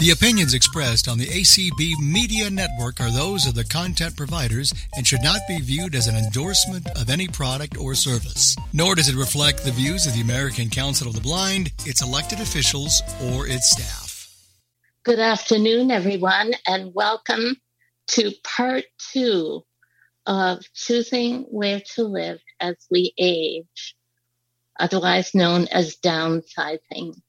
The opinions expressed on the ACB Media Network are those of the content providers and should not be viewed as an endorsement of any product or service. Nor does it reflect the views of the American Council of the Blind, its elected officials, or its staff. Good afternoon, everyone, and welcome to part two of Choosing Where to Live as We Age, otherwise known as downsizing.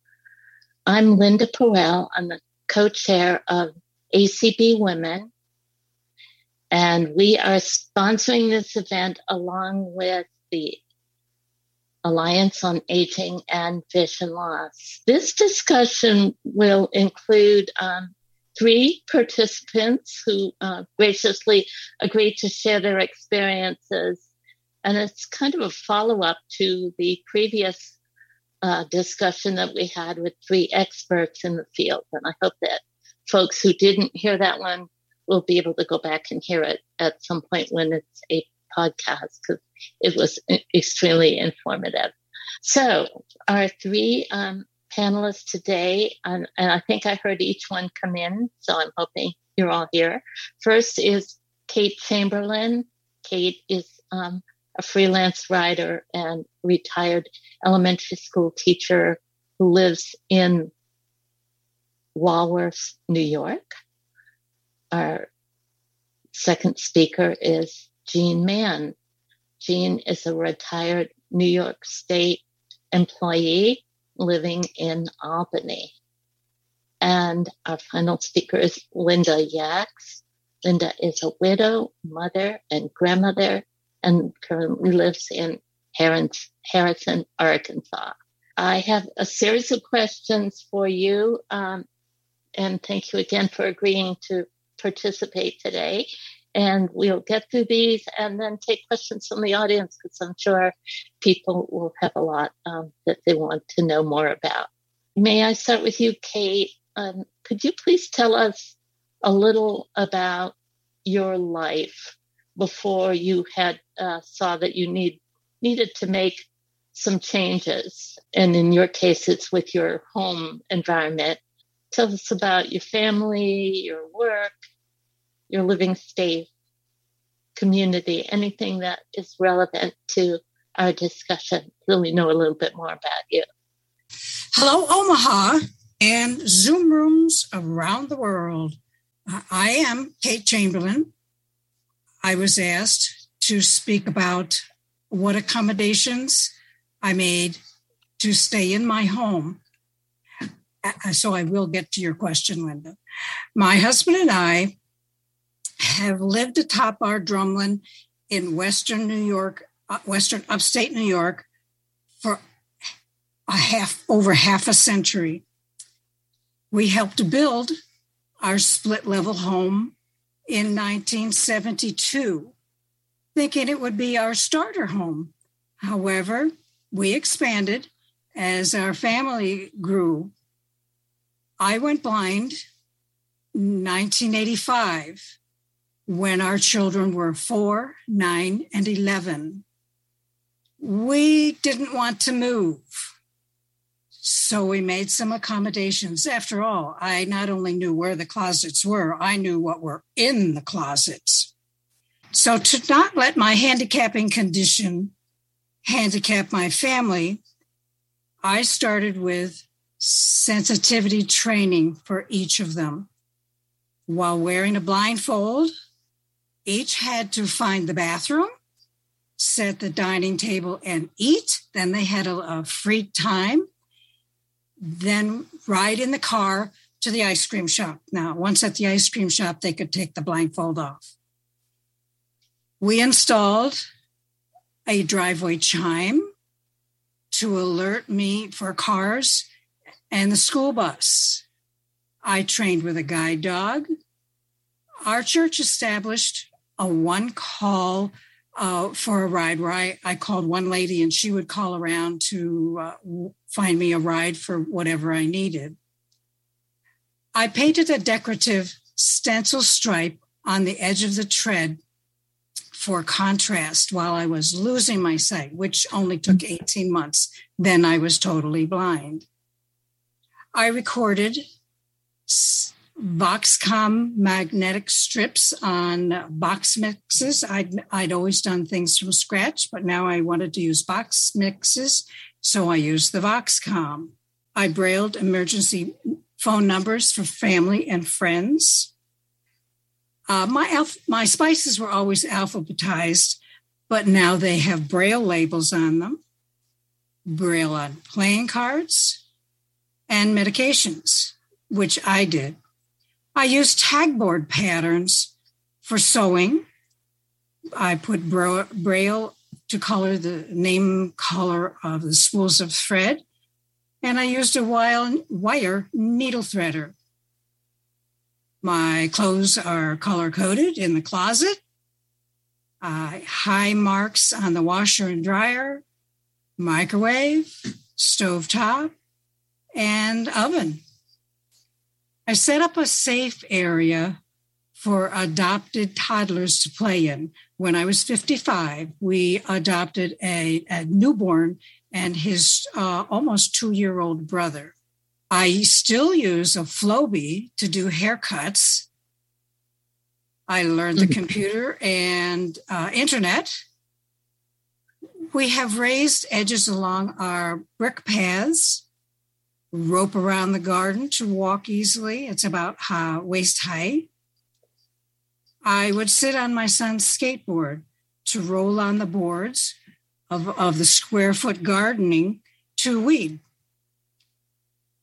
I'm Linda Perel. I'm the co-chair of ACB Women. And we are sponsoring this event along with the Alliance on Aging and Vision Loss. This discussion will include um, three participants who uh, graciously agreed to share their experiences. And it's kind of a follow up to the previous uh, discussion that we had with three experts in the field. And I hope that folks who didn't hear that one will be able to go back and hear it at some point when it's a podcast because it was extremely informative. So, our three um, panelists today, and, and, I think I heard each one come in, so I'm hoping you're all here. First is Kate Chamberlain. Kate is um, a freelance writer and retired elementary school teacher who lives in Walworth, New York. Our second speaker is Jean Mann. Jean is a retired New York State employee living in Albany. And our final speaker is Linda Yax. Linda is a widow, mother, and grandmother and currently lives in Harrison, Arkansas. I have a series of questions for you, um, and thank you again for agreeing to participate today. And we'll get through these and then take questions from the audience because I'm sure people will have a lot um, that they want to know more about. May I start with you, Kate? Um, could you please tell us a little about your life before you had uh, saw that you need needed to make some changes. And in your case, it's with your home environment. Tell us about your family, your work, your living state, community, anything that is relevant to our discussion so we know a little bit more about you. Hello, Omaha and Zoom rooms around the world. I am Kate Chamberlain. I was asked to speak about what accommodations I made to stay in my home. So I will get to your question, Linda. My husband and I have lived atop our drumlin in Western New York, uh, Western upstate New York for a half over half a century. We helped build our split level home in 1972, thinking it would be our starter home. However, we expanded as our family grew. I went blind 1985 when our children were four, nine, and 11. We didn't want to move. So we made some accommodations. After all, I not only knew where the closets were, I knew what were in the closets. So to not let my handicapping condition handicap my family, I started with sensitivity training for each of them. While wearing a blindfold, each had to find the bathroom, set the dining table, and eat. Then they had a, a free time then ride in the car to the ice cream shop. Now, once at the ice cream shop, they could take the blindfold off. We installed a driveway chime to alert me for cars and the school bus. I trained with a guide dog. Our church established a one call uh, for a ride where I, I called one lady and she would call around to uh, find me a ride for whatever I needed. I painted a decorative stencil stripe on the edge of the tread for contrast while I was losing my sight, which only took 18 months. Then I was totally blind. I recorded Voxcom magnetic strips on box mixes. I'd, I'd always done things from scratch, but now I wanted to use box mixes, so I used the Voxcom. I brailled emergency phone numbers for family and friends. Uh, my, my spices were always alphabetized, but now they have braille labels on them, braille on playing cards, and medications, which I did. I used tagboard patterns for sewing. I put braille to color the name color of the spools of thread, and I used a wire needle threader. My clothes are color coded in the closet. Uh, high marks on the washer and dryer, microwave, stove top, and oven. I set up a safe area for adopted toddlers to play in. When I was 55, we adopted a, a newborn and his uh, almost two year old brother. I still use a Flowbee to do haircuts. I learned the mm-hmm. computer and uh, internet. We have raised edges along our brick paths rope around the garden to walk easily. It's about uh, waist high. I would sit on my son's skateboard to roll on the boards of, of the square foot gardening to weed.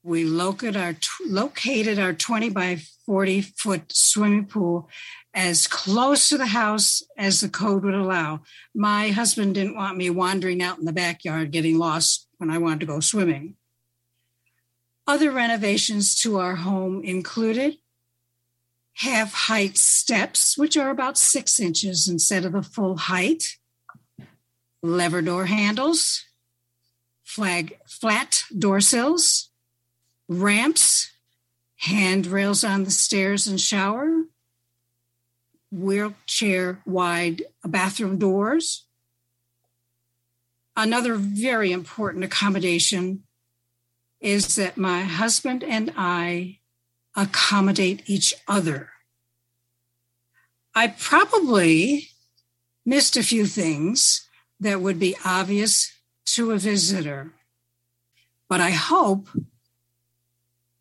We located our, located our 20 by 40 foot swimming pool as close to the house as the code would allow. My husband didn't want me wandering out in the backyard getting lost when I wanted to go swimming. Other renovations to our home included half height steps, which are about six inches instead of the full height, lever door handles, flag, flat door sills, ramps, handrails on the stairs and shower, wheelchair wide bathroom doors. Another very important accommodation is that my husband and I accommodate each other. I probably missed a few things that would be obvious to a visitor, but I hope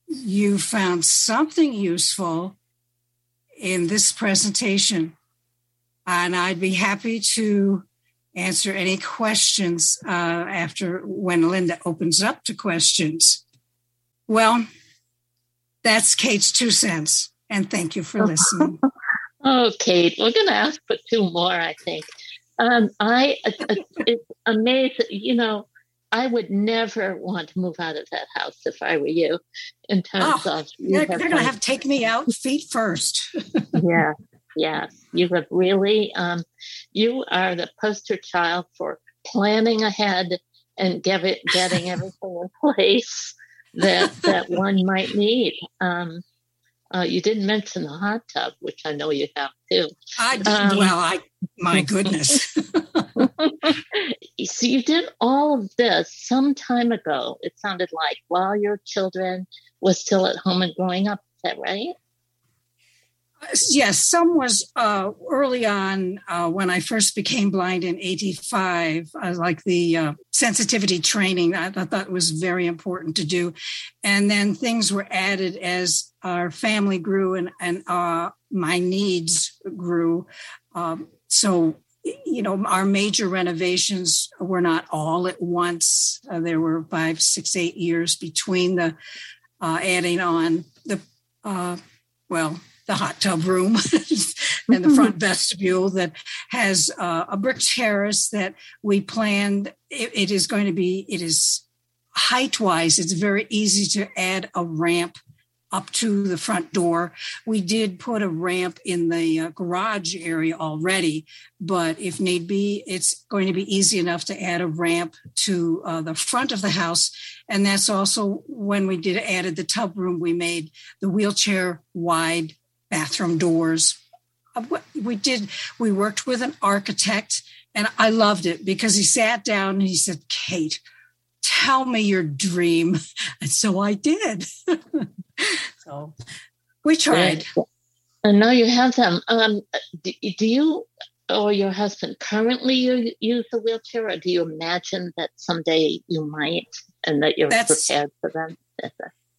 you found something useful in this presentation. And I'd be happy to answer any questions uh, after when Linda opens up to questions. Well, that's Kate's two cents. And thank you for listening. oh, Kate, we're going to ask for two more, I think. Um, I uh, uh, it's amazing. You know, I would never want to move out of that house if I were you. In terms oh, of they're, they're going to have take me out feet first. yeah, yeah. You have really um, you are the poster child for planning ahead and get it, getting everything in place that that one might need. Um, uh, you didn't mention the hot tub, which I know you have too. I um, well, I my goodness. so you did all of this some time ago. It sounded like while your children was still at home and growing up. Is that right? Yes, some was uh, early on uh, when I first became blind in 85, uh, like the uh, sensitivity training. I, I thought was very important to do. And then things were added as our family grew and, and uh, my needs grew. Um, so, you know, our major renovations were not all at once. Uh, there were five, six, eight years between the adding on the, well, the hot tub room and the front vestibule that has uh, a brick terrace that we planned. It, it is going to be, it is height wise, it's very easy to add a ramp up to the front door. We did put a ramp in the uh, garage area already, but if need be, it's going to be easy enough to add a ramp to uh, the front of the house. And that's also when we did added the tub room, we made the wheelchair wide bathroom doors. Uh, we did, we worked with an architect and I loved it because he sat down and he said, Kate, tell me your dream. And so I did. so We tried. And now you have them. Um, do, do you or your husband currently you use a wheelchair, or do you imagine that someday you might, and that you're that's, prepared for them?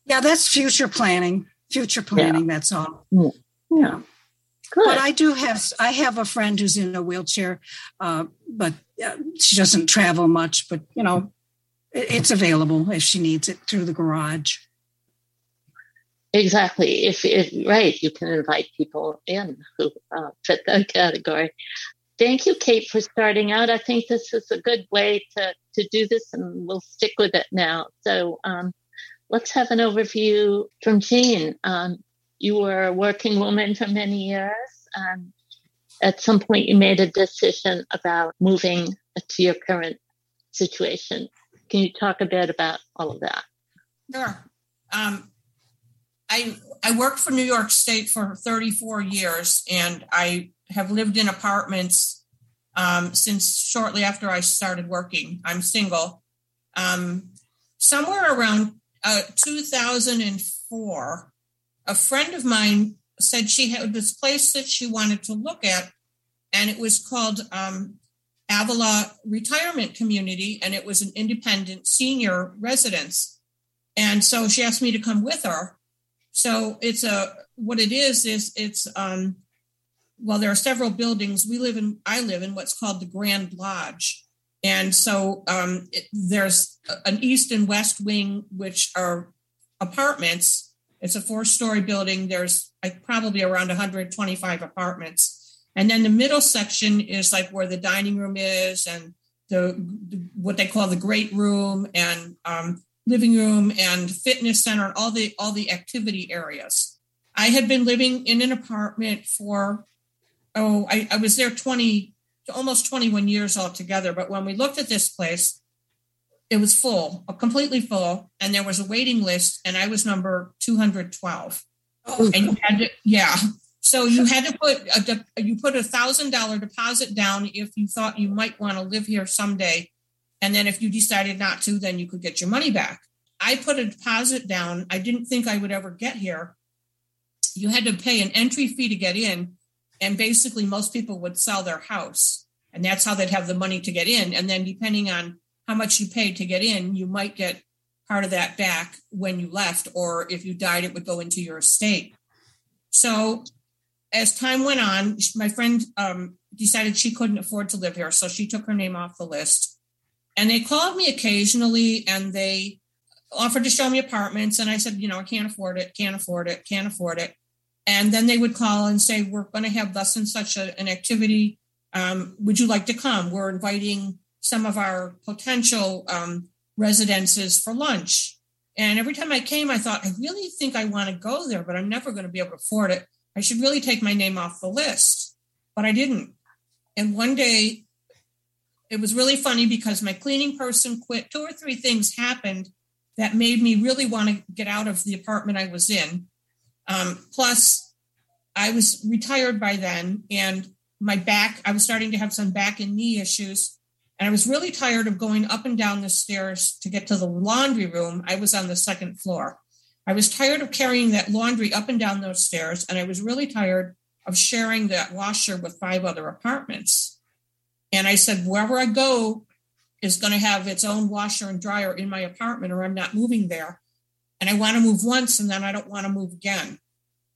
yeah, that's future planning. Future planning. Yeah. That's all. Yeah. yeah. Good. But I do have I have a friend who's in a wheelchair, uh, but uh, she doesn't travel much. But you know, it, it's available if she needs it through the garage. Exactly. If, if right, you can invite people in who uh, fit that category. Thank you, Kate, for starting out. I think this is a good way to to do this, and we'll stick with it now. So um, let's have an overview from Jean. Um, you were a working woman for many years. Um, at some point, you made a decision about moving to your current situation. Can you talk a bit about all of that? Sure. Um, I I worked for New York State for 34 years, and I have lived in apartments um, since shortly after I started working. I'm single. Um, somewhere around uh, 2004, a friend of mine said she had this place that she wanted to look at, and it was called um, Avila Retirement Community, and it was an independent senior residence. And so she asked me to come with her. So it's a what it is is it's um, well there are several buildings. We live in I live in what's called the Grand Lodge, and so um, it, there's an east and west wing which are apartments it's a four story building. There's like probably around 125 apartments. And then the middle section is like where the dining room is and the, what they call the great room and um, living room and fitness center and all the all the activity areas. I had been living in an apartment for oh I, I was there 20 almost 21 years altogether. But when we looked at this place, it was full, completely full, and there was a waiting list, and I was number 212. Oh. And you had to, yeah. So you had to put a you put a thousand dollar deposit down if you thought you might want to live here someday, and then if you decided not to, then you could get your money back. I put a deposit down. I didn't think I would ever get here. You had to pay an entry fee to get in, and basically most people would sell their house, and that's how they'd have the money to get in. And then depending on how much you paid to get in, you might get part of that back when you left, or if you died, it would go into your estate. So as time went on, my friend um, decided she couldn't afford to live here, so she took her name off the list. And they called me occasionally and they offered to show me apartments. And I said, you know, I can't afford it, can't afford it, can't afford it. And then they would call and say, we're going to have thus and such a, an activity. Um, would you like to come? We're inviting some of our potential um, residences for lunch. And every time I came, I thought, I really think I want to go there, but I'm never going to be able to afford it. I should really take my name off the list. But I didn't. And one day, it was really funny because my cleaning person quit. Two or three things happened that made me really want to get out of the apartment I was in. Um, plus, I was retired by then, and my back, I was starting to have some back and knee issues. And I was really tired of going up and down the stairs to get to the laundry room. I was on the second floor. I was tired of carrying that laundry up and down those stairs. And I was really tired of sharing that washer with five other apartments. And I said, wherever I go is going to have its own washer and dryer in my apartment, or I'm not moving there. And I want to move once and then I don't want to move again.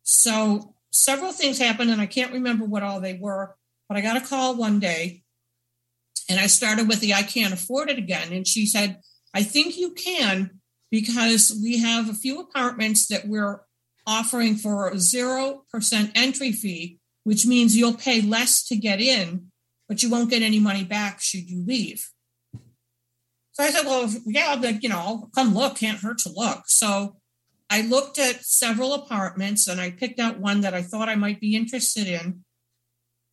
So several things happened, and I can't remember what all they were, but I got a call one day and I started with the I can't afford it again. And she said, I think you can because we have a few apartments that we're offering for a 0% entry fee, which means you'll pay less to get in, but you won't get any money back should you leave. So I said, well, yeah, but you know, come look, can't hurt to look. So I looked at several apartments and I picked out one that I thought I might be interested in.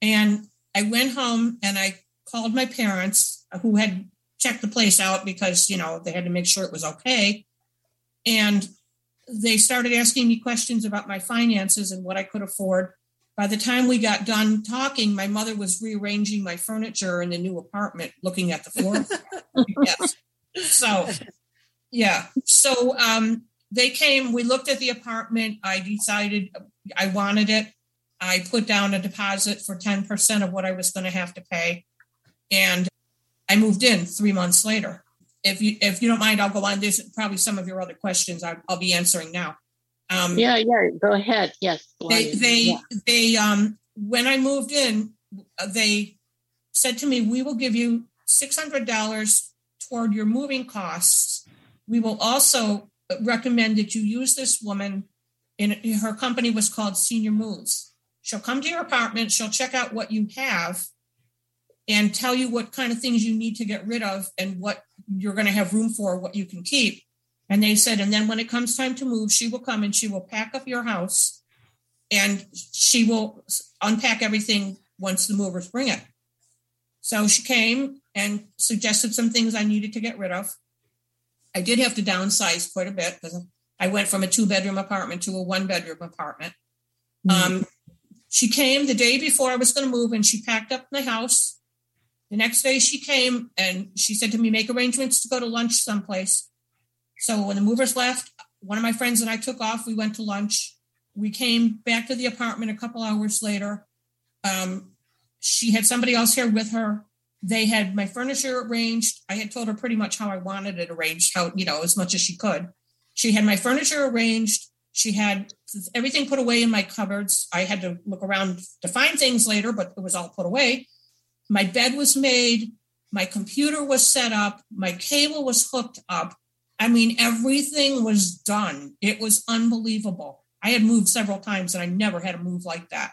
And I went home and I called my parents uh, who had checked the place out because, you know, they had to make sure it was okay. And they started asking me questions about my finances and what I could afford. By the time we got done talking, my mother was rearranging my furniture in the new apartment, looking at the floor. yes. So, yeah. So, um, they came, we looked at the apartment. I decided I wanted it. I put down a deposit for 10% of what I was going to have to pay. And I moved in three months later. If you if you don't mind, I'll go on. There's probably some of your other questions I'll, I'll be answering now. Um, yeah, yeah, go ahead. Yes. They they yeah. they um when I moved in, they said to me, "We will give you six hundred dollars toward your moving costs. We will also recommend that you use this woman. In her company was called Senior Moves. She'll come to your apartment. She'll check out what you have." And tell you what kind of things you need to get rid of and what you're going to have room for, what you can keep and they said, and then when it comes time to move, she will come and she will pack up your house and she will unpack everything once the movers bring it. So she came and suggested some things I needed to get rid of. I did have to downsize quite a bit because I went from a two bedroom apartment to a one bedroom apartment. Mm-hmm. Um, she came the day before I was going to move and she packed up my house. The next day she came and she said to me, make arrangements to go to lunch someplace. So when the movers left, one of my friends and I took off. We went to lunch. We came back to the apartment a couple hours later. Um, she had somebody else here with her. They had my furniture arranged. I had told her pretty much how I wanted it arranged, how, you know, as much as she could. She had my furniture arranged. She had everything put away in my cupboards. I had to look around to find things later, but it was all put away. My bed was made. My computer was set up. My cable was hooked up. I mean, everything was done. It was unbelievable. I had moved several times and I never had a move like that.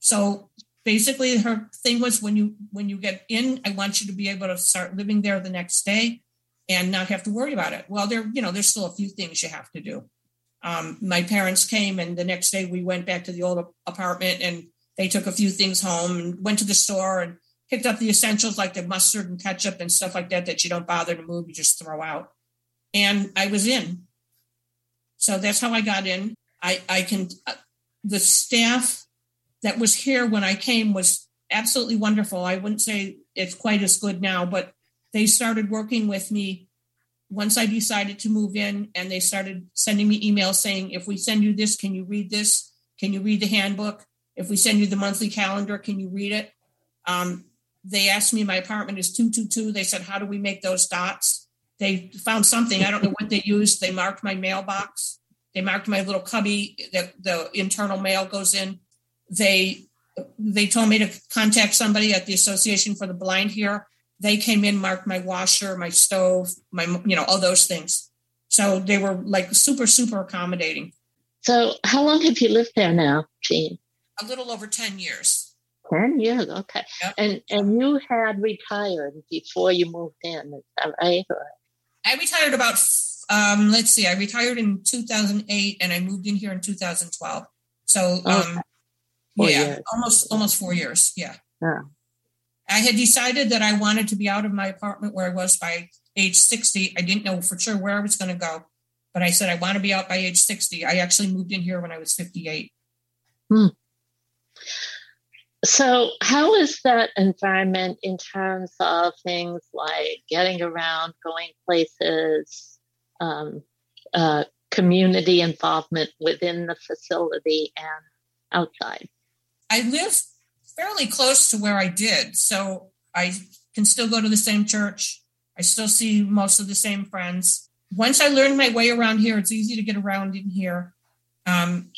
So basically her thing was when you when you get in, I want you to be able to start living there the next day and not have to worry about it. Well, there, you know, there's still a few things you have to do. Um, my parents came and the next day we went back to the old apartment and they took a few things home and went to the store and picked up the essentials like the mustard and ketchup and stuff like that that you don't bother to move, you just throw out and I was in. So that's how I got in. I, I can, uh, the staff that was here when I came was absolutely wonderful. I wouldn't say it's quite as good now, but they started working with me once I decided to move in and they started sending me emails saying, if we send you this, can you read this? Can you read the handbook? If we send you the monthly calendar, can you read it? Um, they asked me, my apartment is 222. They said, how do we make those dots? They found something. I don't know what they used. They marked my mailbox. They marked my little cubby that the internal mail goes in. They they told me to contact somebody at the Association for the Blind here. They came in, marked my washer, my stove, my you know all those things. So they were like super super accommodating. So how long have you lived there now, Jean? A little over ten years. Ten years, okay. Yep. And and you had retired before you moved in, is that right? I retired about, um, let's see, I retired in 2008 and I moved in here in 2012. So, um, yeah, years. almost almost four years. Yeah. yeah. I had decided that I wanted to be out of my apartment where I was by age 60. I didn't know for sure where I was going to go, but I said I want to be out by age 60. I actually moved in here when I was 58. Hmm. So, how is that environment in terms of things like getting around, going places, um, uh, community involvement within the facility and outside? I live fairly close to where I did, so I can still go to the same church. I still see most of the same friends. Once I learned my way around here, it's easy to get around in here. Um,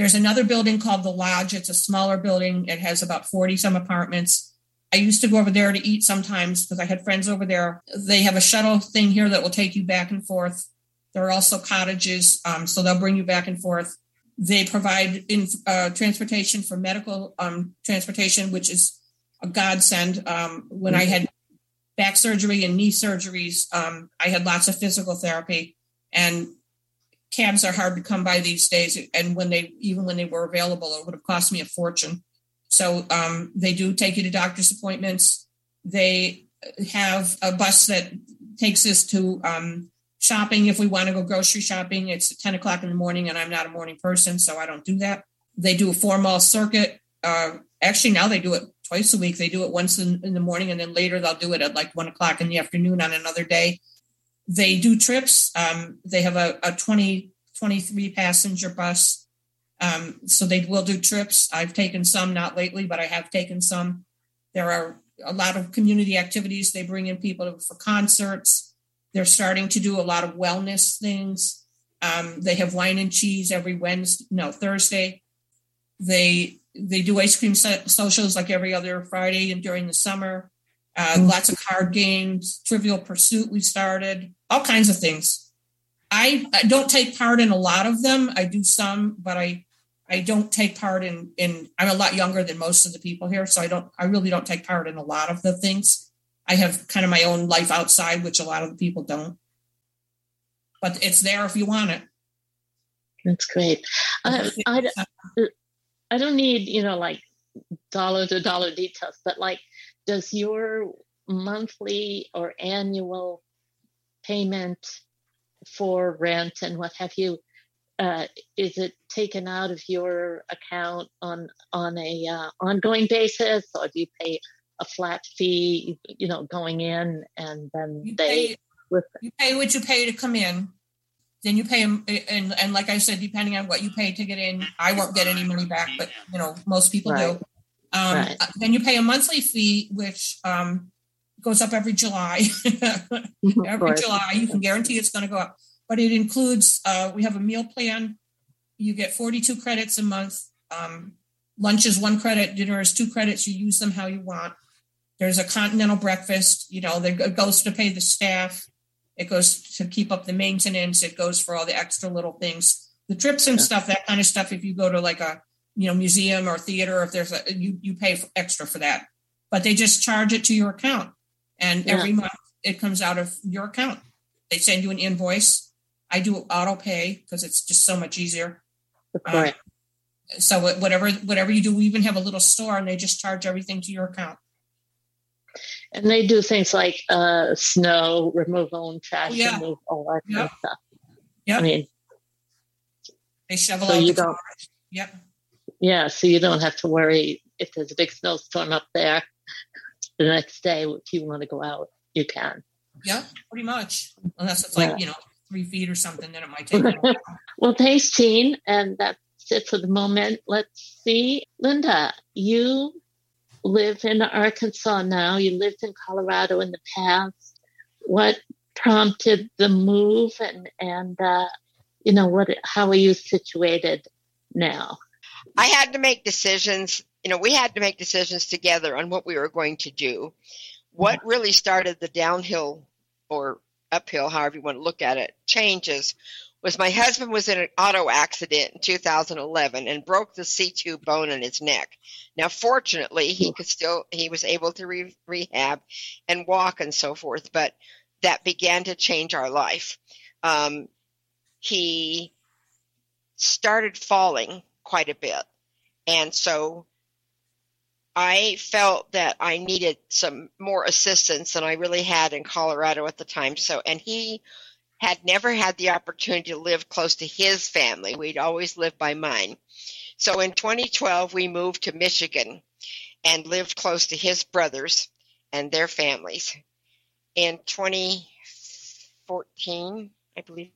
there's another building called the Lodge. It's a smaller building. It has about 40 some apartments. I used to go over there to eat sometimes because I had friends over there. They have a shuttle thing here that will take you back and forth. There are also cottages, um, so they'll bring you back and forth. They provide in, uh, transportation for medical um, transportation, which is a godsend. Um, when I had back surgery and knee surgeries, um, I had lots of physical therapy, and cabs are hard to come by these days and when they even when they were available it would have cost me a fortune. So um, they do take you to doctor's appointments. They have a bus that takes us to um, shopping. If we want to go grocery shopping it's 10 o'clock in the morning and i'm not a morning person so i don't do that. They do a four mall circuit uh, actually now they do it twice a week. They do it once in, in the morning and then later they'll do it at like one o'clock in the afternoon on another day they do trips. Um, they have a, a 20 23 passenger bus. Um, so they will do trips. I've taken some, not lately, but I have taken some. There are a lot of community activities. They bring in people for concerts. They're starting to do a lot of wellness things. Um, they have wine and cheese every Wednesday, no Thursday. They they do ice cream socials like every other Friday and during the summer. Uh, mm. Lots of card games, Trivial Pursuit. We started all kinds of things. I, I don't take part in a lot of them. I do some, but I I don't take part in in I'm a lot younger than most of the people here, so I don't I really don't take part in a lot of the things. I have kind of my own life outside, which a lot of the people don't. But it's there if you want it. That's great. I, I, I don't need, you know, like dollar to dollar details, but like, does your monthly or annual payment for rent and what have you, uh, is it taken out of your account on on a uh, ongoing basis, or do you pay a flat fee, you know, going in and then you they pay, with you pay what you pay to come in, then you pay them and and like i said depending on what you pay to get in i won't get any money back but you know most people right. do um, right. Then you pay a monthly fee which um, goes up every july. Every july you can guarantee it's going to go up. But it includes uh, we have a meal plan. You get 42 credits a month. Um, lunch is one credit dinner is two credits. You use them how you want. There's a continental breakfast you know that goes to pay the staff. It goes to keep up the maintenance. It goes for all the extra little things, the trips and stuff, that kind of stuff. If you go to like a you know museum or theater, if there's a you you pay extra for that, but they just charge it to your account, and yeah. every month it comes out of your account. They send you an invoice. I do auto pay because it's just so much easier. Right. Uh, so whatever whatever you do, we even have a little store, and they just charge everything to your account and they do things like uh, snow removal and trash oh, yeah. removal, all that yep. kind of stuff. Yeah, I mean, they shovel so you don't. Yep. Yeah, so you don't have to worry if there's a big snowstorm up there. The next day, if you want to go out, you can. Yeah, pretty much. Unless it's like yeah. you know three feet or something, then it might take. well, thanks, Jean, and that's it for the moment. Let's see, Linda, you live in Arkansas now. You lived in Colorado in the past. What prompted the move, and and uh, you know what? How are you situated now? I had to make decisions. You know, we had to make decisions together on what we were going to do. What really started the downhill or uphill, however you want to look at it, changes was my husband was in an auto accident in 2011 and broke the C2 bone in his neck. Now, fortunately, he could still he was able to re- rehab and walk and so forth, but that began to change our life. Um, he started falling quite a bit, and so I felt that I needed some more assistance than I really had in Colorado at the time. So, and he had never had the opportunity to live close to his family. We'd always lived by mine. So in 2012, we moved to Michigan and lived close to his brothers and their families. In 2014, I believe,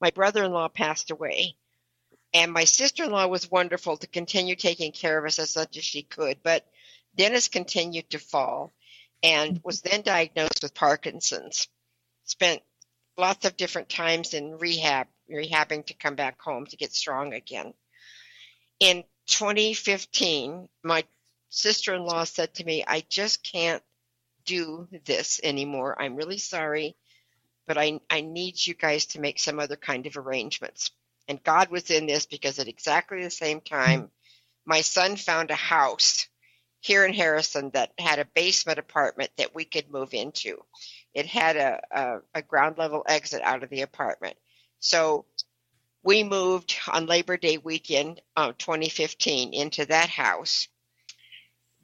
my brother in law passed away. And my sister in law was wonderful to continue taking care of us as much as she could. But Dennis continued to fall and was then diagnosed with Parkinson's. Spent lots of different times in rehab, rehabbing to come back home to get strong again. In 2015, my sister in law said to me, I just can't do this anymore. I'm really sorry, but I, I need you guys to make some other kind of arrangements. And God was in this because at exactly the same time, my son found a house here in Harrison that had a basement apartment that we could move into. It had a, a, a ground level exit out of the apartment. So we moved on Labor Day weekend of 2015 into that house.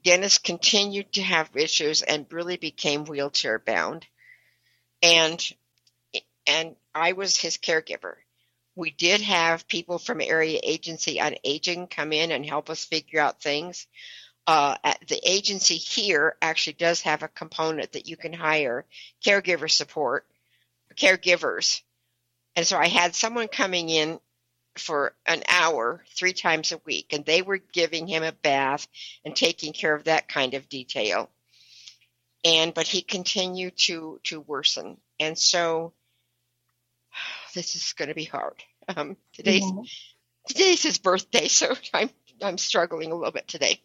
Dennis continued to have issues and really became wheelchair bound. And and I was his caregiver. We did have people from area agency on aging come in and help us figure out things, uh, the agency here actually does have a component that you can hire caregiver support, caregivers, And so I had someone coming in for an hour three times a week, and they were giving him a bath and taking care of that kind of detail. And but he continued to to worsen, and so this is going to be hard. Um, today's yeah. today's his birthday, so I'm I'm struggling a little bit today.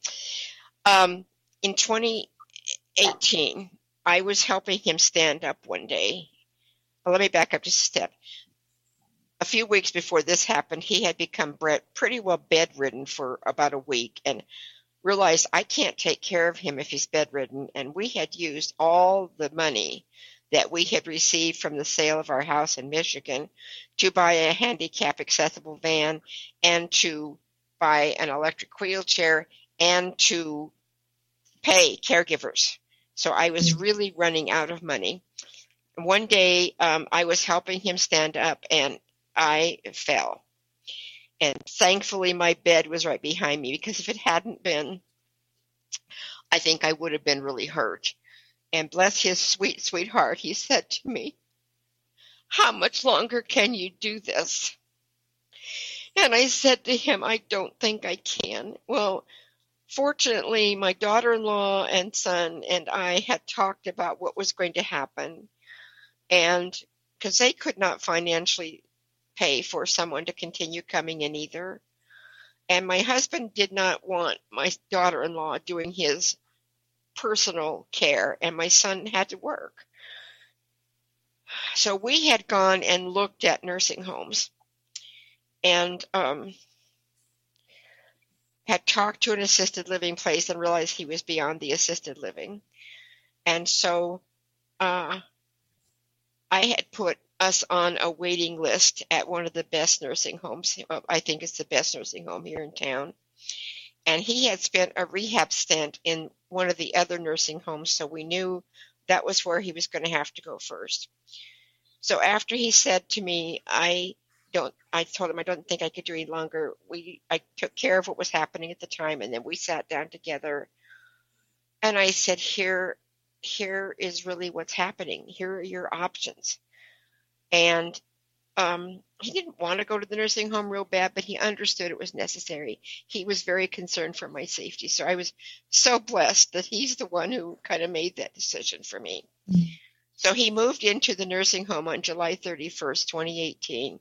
Um, in 2018, I was helping him stand up one day. Well, let me back up just a step a few weeks before this happened, he had become pretty well bedridden for about a week and realized I can't take care of him if he's bedridden. And we had used all the money that we had received from the sale of our house in Michigan to buy a handicap accessible van and to buy an electric wheelchair and to pay caregivers. So I was mm. really running out of money. One day um, I was helping him stand up and I fell. And thankfully, my bed was right behind me because if it hadn't been, I think I would have been really hurt. And bless his sweet, sweet heart, he said to me, How much longer can you do this? And I said to him, I don't think I can. Well, fortunately, my daughter in law and son and I had talked about what was going to happen. And because they could not financially pay for someone to continue coming in either. And my husband did not want my daughter in law doing his personal care, and my son had to work. So we had gone and looked at nursing homes and um, had talked to an assisted living place and realized he was beyond the assisted living. And so uh, I had put us on a waiting list at one of the best nursing homes. I think it's the best nursing home here in town. And he had spent a rehab stint in one of the other nursing homes, so we knew that was where he was going to have to go first. So after he said to me, I don't I told him I don't think I could do any longer. We I took care of what was happening at the time and then we sat down together and I said, Here here is really what's happening. Here are your options and um, he didn't want to go to the nursing home real bad, but he understood it was necessary. He was very concerned for my safety. So I was so blessed that he's the one who kind of made that decision for me. So he moved into the nursing home on July 31st, 2018.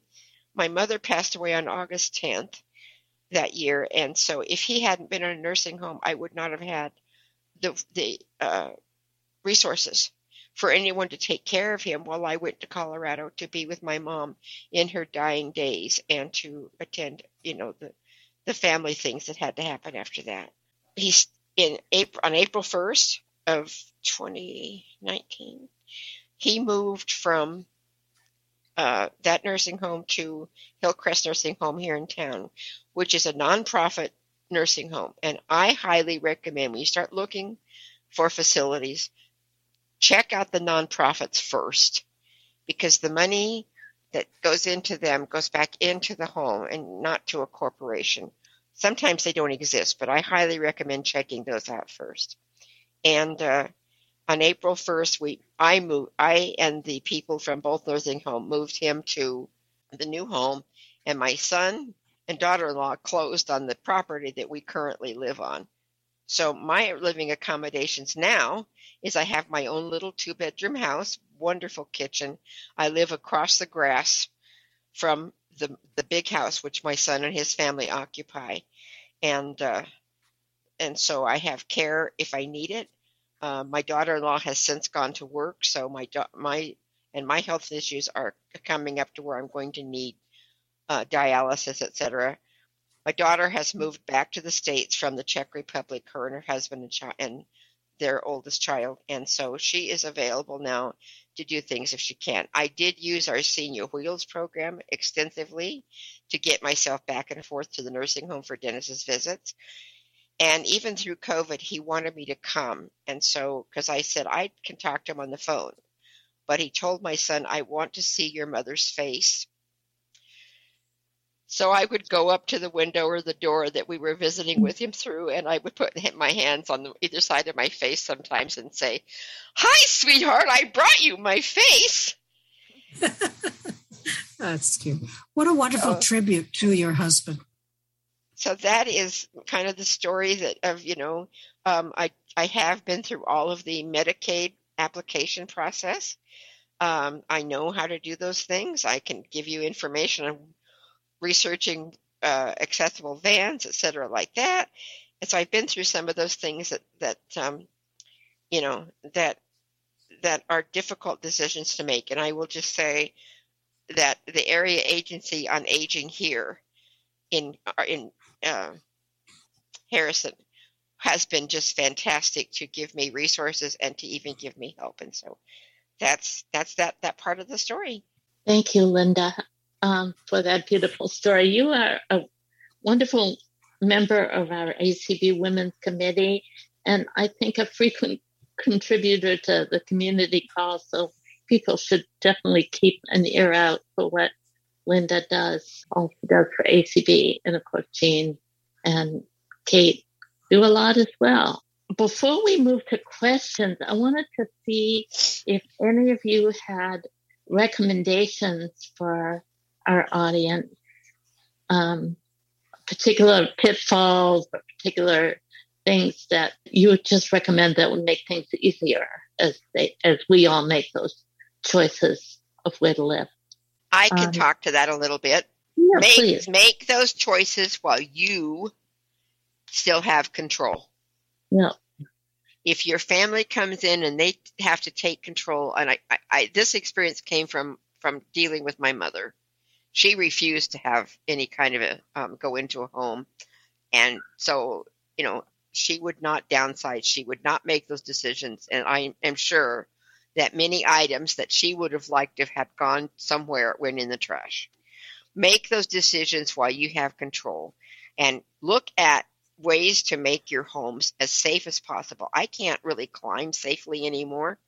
My mother passed away on August 10th that year. And so if he hadn't been in a nursing home, I would not have had the, the uh, resources for anyone to take care of him while I went to Colorado to be with my mom in her dying days and to attend, you know, the the family things that had to happen after that. He's in April on April 1st of 2019. He moved from uh, that nursing home to Hillcrest Nursing Home here in town, which is a nonprofit nursing home. And I highly recommend when you start looking for facilities, check out the nonprofits first because the money that goes into them goes back into the home and not to a corporation. Sometimes they don't exist, but I highly recommend checking those out first. And uh, on April 1st, we I moved I and the people from both nursing home moved him to the new home, and my son and daughter-in-law closed on the property that we currently live on. So my living accommodations now is I have my own little two bedroom house, wonderful kitchen. I live across the grass from the the big house which my son and his family occupy, and uh, and so I have care if I need it. Uh, my daughter-in-law has since gone to work, so my my and my health issues are coming up to where I'm going to need uh, dialysis, etc. My daughter has moved back to the states from the Czech Republic. Her and her husband and, child, and their oldest child, and so she is available now to do things if she can. I did use our senior wheels program extensively to get myself back and forth to the nursing home for Dennis's visits. And even through COVID, he wanted me to come. And so, because I said I can talk to him on the phone, but he told my son, I want to see your mother's face so I would go up to the window or the door that we were visiting with him through, and I would put my hands on the, either side of my face sometimes and say, "Hi, sweetheart, I brought you my face." That's cute. What a wonderful uh, tribute to your husband. So that is kind of the story that of you know um, I I have been through all of the Medicaid application process. Um, I know how to do those things. I can give you information on researching uh, accessible vans, et cetera, like that. And so I've been through some of those things that that um, you know that that are difficult decisions to make. And I will just say that the area agency on aging here in uh, in uh, Harrison has been just fantastic to give me resources and to even give me help. And so that's that's that that part of the story. Thank you, Linda, um, for that beautiful story. You are a wonderful member of our ACB Women's Committee, and I think a frequent contributor to the community call. So people should definitely keep an ear out for what Linda does, all she does for ACB, and of course Jean and Kate do a lot as well. Before we move to questions, I wanted to see if any of you had recommendations for our audience, um, particular pitfalls or particular things that you would just recommend that would make things easier as they as we all make those choices of where to live. I can um, talk to that a little bit. Yeah, make, please. make those choices while you still have control. Yeah. If your family comes in and they have to take control, and I, I, I this experience came from from dealing with my mother. She refused to have any kind of a um, go into a home, and so you know she would not downsize. She would not make those decisions, and I am sure that many items that she would have liked to have gone somewhere went in the trash. Make those decisions while you have control, and look at ways to make your homes as safe as possible. I can't really climb safely anymore.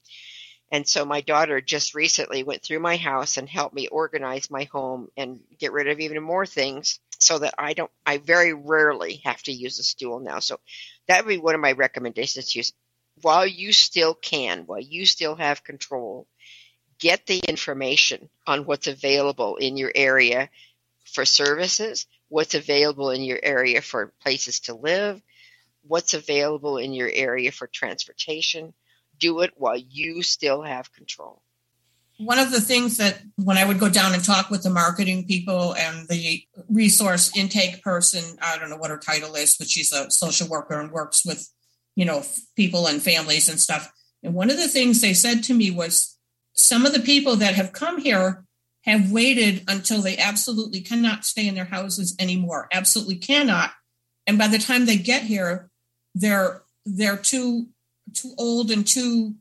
And so my daughter just recently went through my house and helped me organize my home and get rid of even more things so that I don't I very rarely have to use a stool now. So that would be one of my recommendations to use while you still can, while you still have control, get the information on what's available in your area for services, what's available in your area for places to live, what's available in your area for transportation. Do it while you still have control. One of the things that when I would go down and talk with the marketing people and the resource intake person, I don't know what her title is, but she's a social worker and works with, you know, people and families and stuff. And one of the things they said to me was some of the people that have come here have waited until they absolutely cannot stay in their houses anymore absolutely cannot and by the time they get here they're they're too too old and too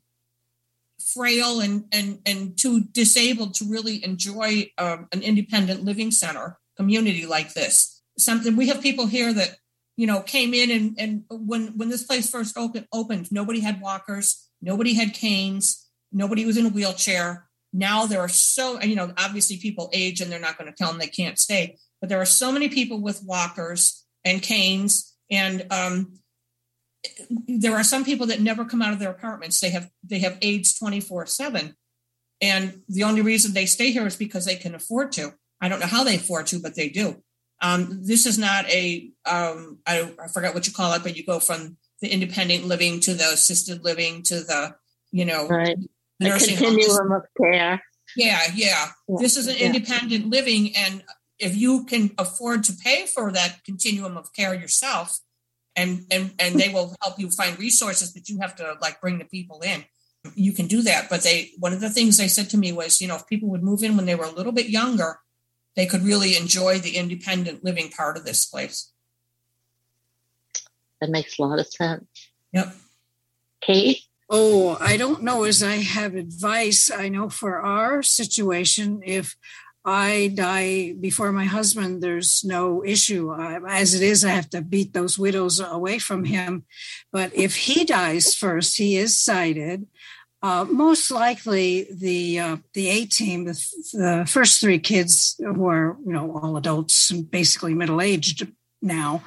frail and and and too disabled to really enjoy um, an independent living center community like this. Something we have people here that you know came in and and when when this place first opened opened nobody had walkers nobody had canes nobody was in a wheelchair. Now there are so you know obviously people age and they're not going to tell them they can't stay but there are so many people with walkers and canes and um, there are some people that never come out of their apartments they have they have aids 24 7 and the only reason they stay here is because they can afford to i don't know how they afford to but they do um, this is not a um, I, I forgot what you call it but you go from the independent living to the assisted living to the you know right nursing continuum homes. of care. Yeah, yeah, yeah. This is an yeah. independent living, and if you can afford to pay for that continuum of care yourself, and and and they will help you find resources, but you have to like bring the people in. You can do that, but they one of the things they said to me was, you know, if people would move in when they were a little bit younger, they could really enjoy the independent living part of this place. That makes a lot of sense. Yep. Kate? Oh, I don't know as I have advice. I know for our situation, if I die before my husband, there's no issue. as it is, I have to beat those widows away from him. But if he dies first, he is sighted. Uh, most likely, the uh, the A team, the, the, first three kids who are you know all adults and basically middle aged now,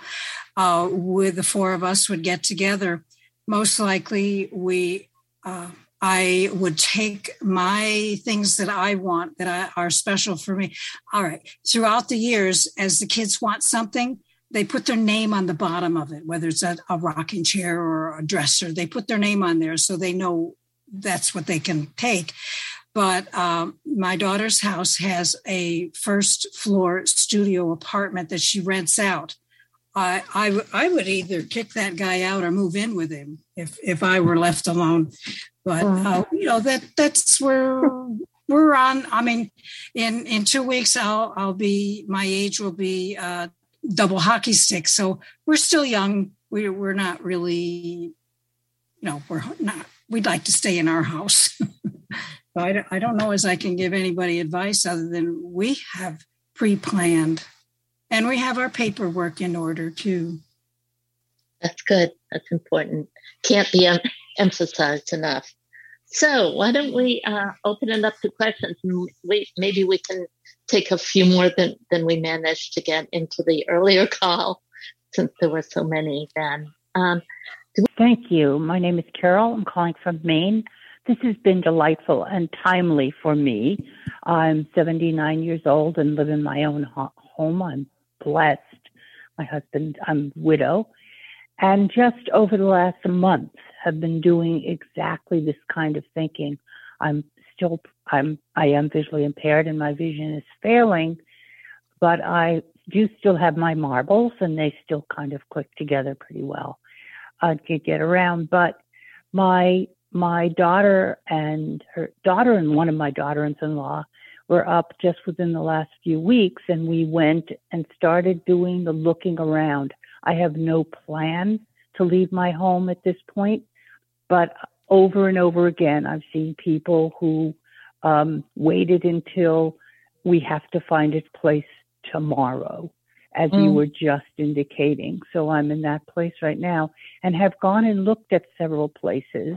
uh, with the four of us would get together most likely we uh, I would take my things that I want that I, are special for me. All right. Throughout the years, as the kids want something, they put their name on the bottom of it, whether it's a, a rocking chair or a dresser. They put their name on there so they know that's what they can take. But um, my daughter's house has a first floor studio apartment that she rents out. I, I, I would either kick that guy out or move in with him if if I were left alone. But uh, you know that that's where we're on. I mean, in in two weeks, I'll I'll be my age will be uh, double hockey stick. So we're still young. We we're not really, you know, we're not. We'd like to stay in our house. I don't, I don't know as I can give anybody advice other than we have pre-planned, and we have our paperwork in order too. That's good. That's important. Can't be em- emphasized enough. So why don't we uh, open it up to questions? We, maybe we can take a few more than, than we managed to get into the earlier call, since there were so many then. Um, we- Thank you. My name is Carol. I'm calling from Maine. This has been delightful and timely for me. I'm 79 years old and live in my own home. I'm blessed. My husband, I'm widow. And just over the last month, have been doing exactly this kind of thinking. I'm still I'm I am visually impaired and my vision is failing, but I do still have my marbles and they still kind of click together pretty well. I can get around, but my my daughter and her daughter and one of my daughters-in-law were up just within the last few weeks and we went and started doing the looking around. I have no plan to leave my home at this point, but over and over again, I've seen people who um, waited until we have to find its place tomorrow, as mm. you were just indicating. So I'm in that place right now and have gone and looked at several places.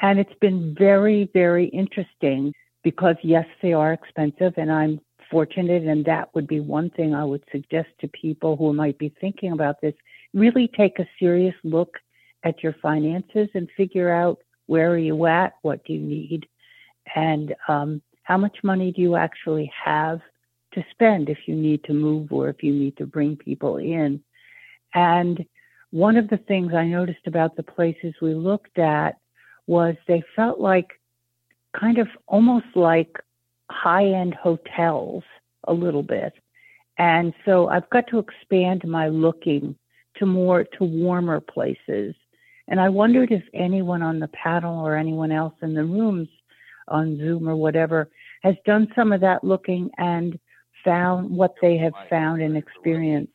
And it's been very, very interesting because, yes, they are expensive, and I'm fortunate. And that would be one thing I would suggest to people who might be thinking about this really take a serious look at your finances and figure out where are you at, what do you need, and um, how much money do you actually have to spend if you need to move or if you need to bring people in. And one of the things I noticed about the places we looked at was they felt like kind of almost like high end hotels a little bit. And so I've got to expand my looking to more to warmer places and I wondered if anyone on the panel or anyone else in the rooms on Zoom or whatever has done some of that looking and found what they have found and experienced.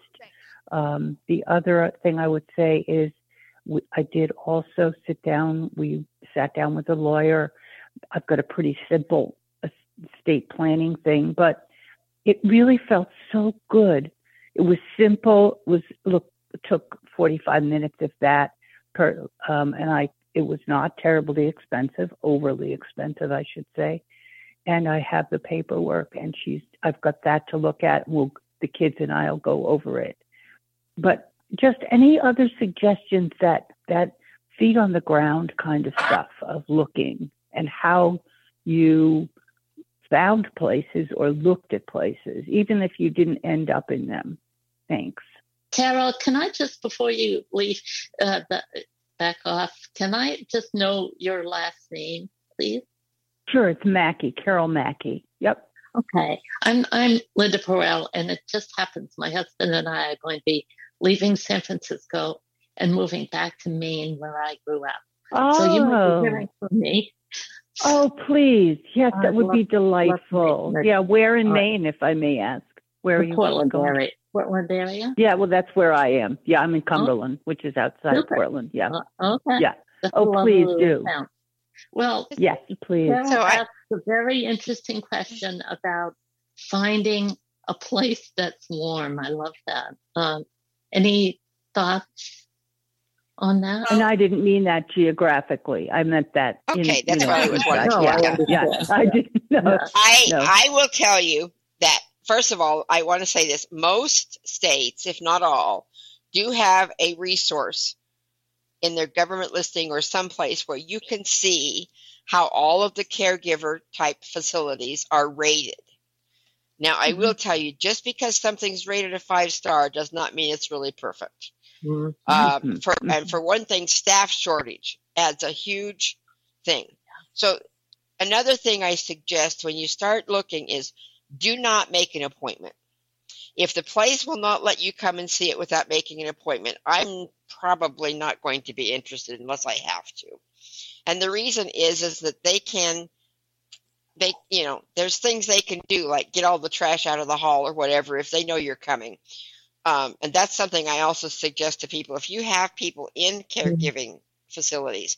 Um, the other thing I would say is we, I did also sit down. We sat down with a lawyer. I've got a pretty simple estate planning thing, but it really felt so good. It was simple. It was look it took 45 minutes if that per, um, and I it was not terribly expensive, overly expensive, I should say. And I have the paperwork, and she's I've got that to look at. We'll the kids and I'll go over it. But just any other suggestions that that feet on the ground kind of stuff of looking and how you found places or looked at places, even if you didn't end up in them. Thanks. Carol, can I just, before you leave uh, back off, can I just know your last name, please? Sure, it's Mackey, Carol Mackey. Yep. Okay. I'm I'm Linda Perel, and it just happens my husband and I are going to be leaving San Francisco and moving back to Maine where I grew up. Oh. So you might be oh. hearing from me. Oh, please. Yes, that would be delightful. Yeah, where in Maine, if I may ask? Where are you Portland going? area. Portland area? Yeah, well, that's where I am. Yeah, I'm in oh. Cumberland, oh. which is outside Super. Portland. Yeah. Uh, okay. Yeah. oh, please do. Town. Well, yes, please. So I asked a very interesting question about finding a place that's warm. I love that. Um, any thoughts on that? And I didn't mean that geographically. I meant that. Okay, in, that's you know, what I was wondering. Yeah, yeah, yeah, I didn't know. I no. I will tell you that first of all, I want to say this most states, if not all, do have a resource in their government listing or someplace where you can see how all of the caregiver type facilities are rated. Now, I will tell you, just because something's rated a five star does not mean it's really perfect. Mhm. Um, for and for one thing, staff shortage adds a huge thing. So, another thing I suggest when you start looking is do not make an appointment. If the place will not let you come and see it without making an appointment, I'm probably not going to be interested unless I have to. And the reason is is that they can they you know, there's things they can do like get all the trash out of the hall or whatever if they know you're coming. Um, and that's something I also suggest to people. If you have people in caregiving facilities,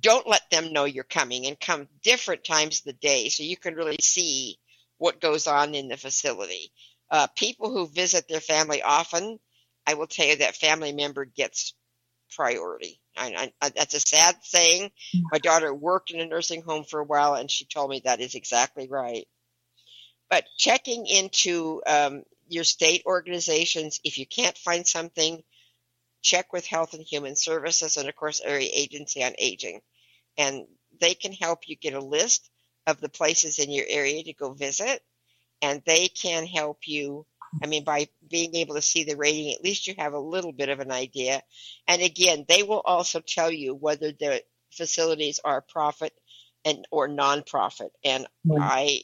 don't let them know you're coming and come different times of the day so you can really see what goes on in the facility. Uh, people who visit their family often, I will tell you that family member gets priority. I, I, that's a sad saying. My daughter worked in a nursing home for a while, and she told me that is exactly right. But checking into um, your state organizations, if you can't find something, check with Health and Human Services and, of course, Area Agency on Aging. And they can help you get a list of the places in your area to go visit. And they can help you. I mean, by being able to see the rating, at least you have a little bit of an idea. And again, they will also tell you whether the facilities are profit and or nonprofit. And Right. I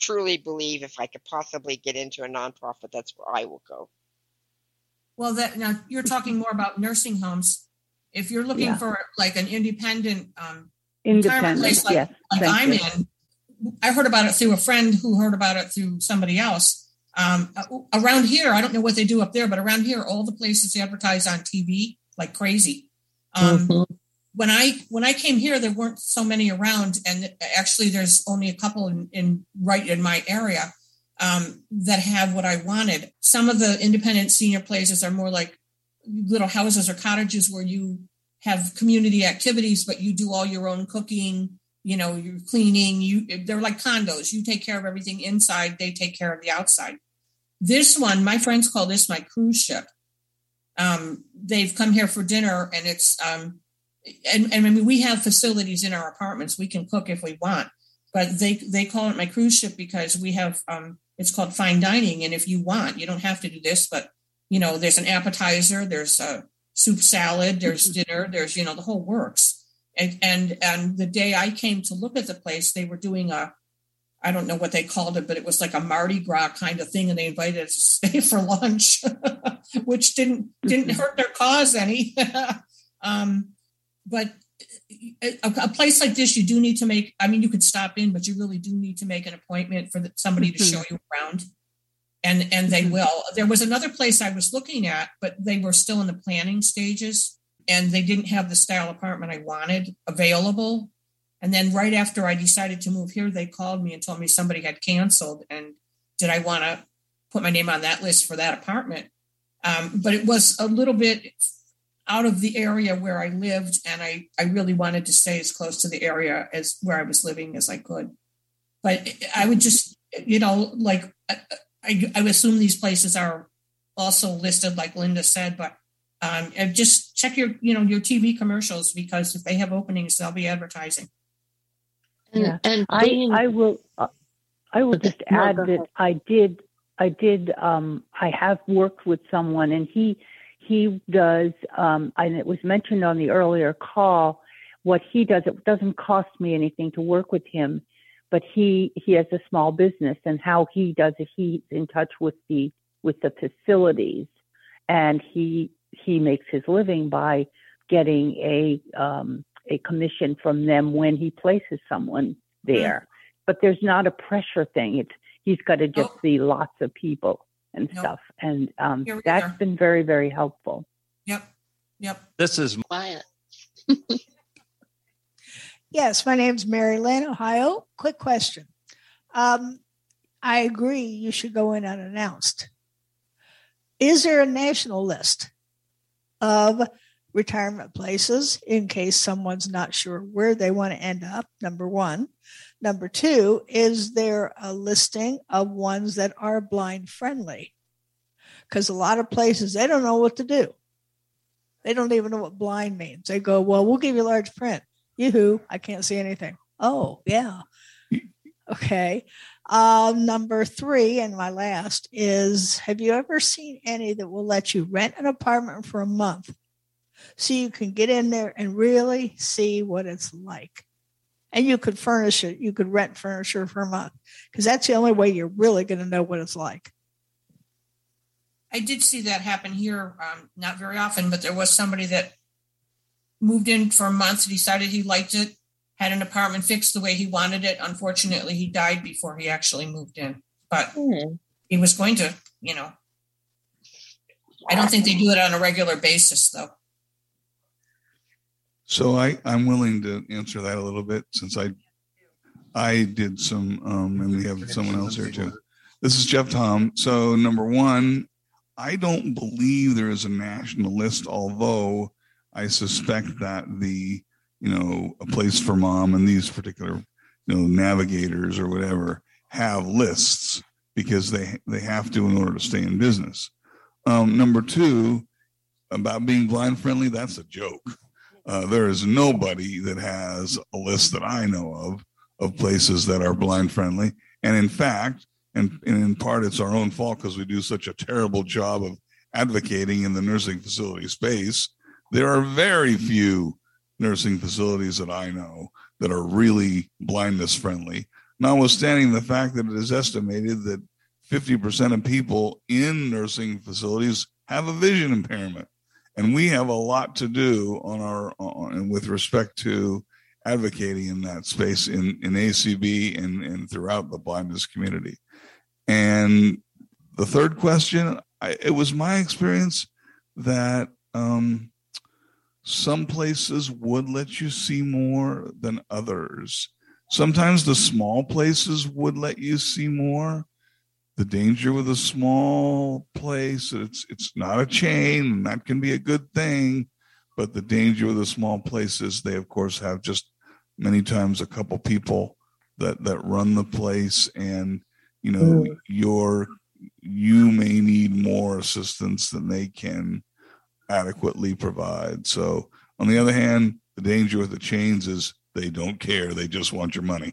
truly believe if I could possibly get into a nonprofit, that's where I will go. Well, that now you're talking more about nursing homes. If you're looking Yeah. for like an independent, um, Retirement Independent, place like- yes. like I'm you. in, I heard about it through a friend who heard about it through somebody else. Um, around here, I don't know what they do up there, but around here, all the places advertise on TV like crazy. Um, Mhm. when I when I came here, there weren't so many around, and actually, there's only a couple in, in right in my area um, that have what I wanted. Some of the independent senior places are more like little houses or cottages where you have community activities, but you do all your own cooking. You know, you're cleaning. You they're like condos. You take care of everything inside. They take care of the outside. This one, my friends call this my cruise ship. Um, they've come here for dinner, and it's um, and, and I mean, we have facilities in our apartments. We can cook if we want, but they they call it my cruise ship because we have um, it's called fine dining. And if you want, you don't have to do this, but you know, there's an appetizer, there's a soup salad, there's dinner, there's you know the whole works. And and and the day I came to look at the place, they were doing a I don't know what they called it, but it was like a Mardi Gras kind of thing, and they invited us to stay for lunch, which didn't didn't hurt their cause any. um, but a, a place like this, you do need to make. I mean, you could stop in, but you really do need to make an appointment for the, somebody to show you around, and and they will. There was another place I was looking at, but they were still in the planning stages, and they didn't have the style apartment I wanted available. And then right after I decided to move here, they called me and told me somebody had canceled, and did I want to put my name on that list for that apartment? Um, but it was a little bit out of the area where I lived, and I, I really wanted to stay as close to the area as where I was living as I could. But I would just, you know, like I, I, I assume these places are also listed, like Linda said, but um, just check your, you know, your TV commercials because if they have openings, they'll be advertising. And, Yeah. and I, being- I will uh, I will just No, add go that. I did I did um, I have worked with someone and he he does um, and it was mentioned on the earlier call what he does it doesn't cost me anything to work with him but he he has a small business and how he does it he's in touch with the with the facilities and he he makes his living by getting a um, a commission from them when he places someone there. But there's not a pressure thing. It's he's got to just Nope. see lots of people and Nope. stuff, and um, Here we that's are. been very very helpful. Yep. Yep. This is quiet. Yes, my name's Mary Lynn, Ohio. Quick question. Um, I agree you should go in unannounced. Is there a national list of retirement places in case someone's not sure where they want to end up? Number one. Number two, is there a listing of ones that are blind friendly? Because a lot of places, they don't know what to do. They don't even know what blind means. They go, well, we'll give you large print. Yoo-hoo, I can't see anything. Oh, yeah. Okay. Um, number three, and my last is Have you ever seen any that will let you rent an apartment for a month so you can get in there and really see what it's like? And you could furnish it, you could rent furniture for a month because that's the only way you're really going to know what it's like. I did see that happen here, um, not very often, but there was somebody that moved in for a month, and decided he liked it, had an apartment fixed the way he wanted it. Unfortunately, he died before he actually moved in, but mm. he was going to, you know. I don't think they do it on a regular basis, though. So I, I'm willing to answer that a little bit since I I did some um, and we have someone else here too. This is Jeff Thom. So number one, I don't believe there is a national list, although I suspect that the you know a place for mom and these particular you know navigators or whatever have lists because they they have to in order to stay in business. Um, number two, about being blind friendly, that's a joke. Uh, there is nobody that has a list that I know of of places that are blind friendly, and in fact, and, and in part it's our own fault because we do such a terrible job of advocating in the nursing facility space. There are very few nursing facilities that I know that are really blindness friendly, notwithstanding the fact that it is estimated that 50% of people in nursing facilities have a vision impairment. And we have a lot to do on our on, with respect to advocating in that space in, in ACB and, and throughout the blindness community. And the third question, I, it was my experience that um, some places would let you see more than others. Sometimes the small places would let you see more. The danger with a small place, it's it's not a chain, and that can be a good thing. But the danger with the small places, they of course have just many times a couple people that that run the place, and you know mm. your you may need more assistance than they can adequately provide. So, on the other hand, the danger with the chains is they don't care; they just want your money.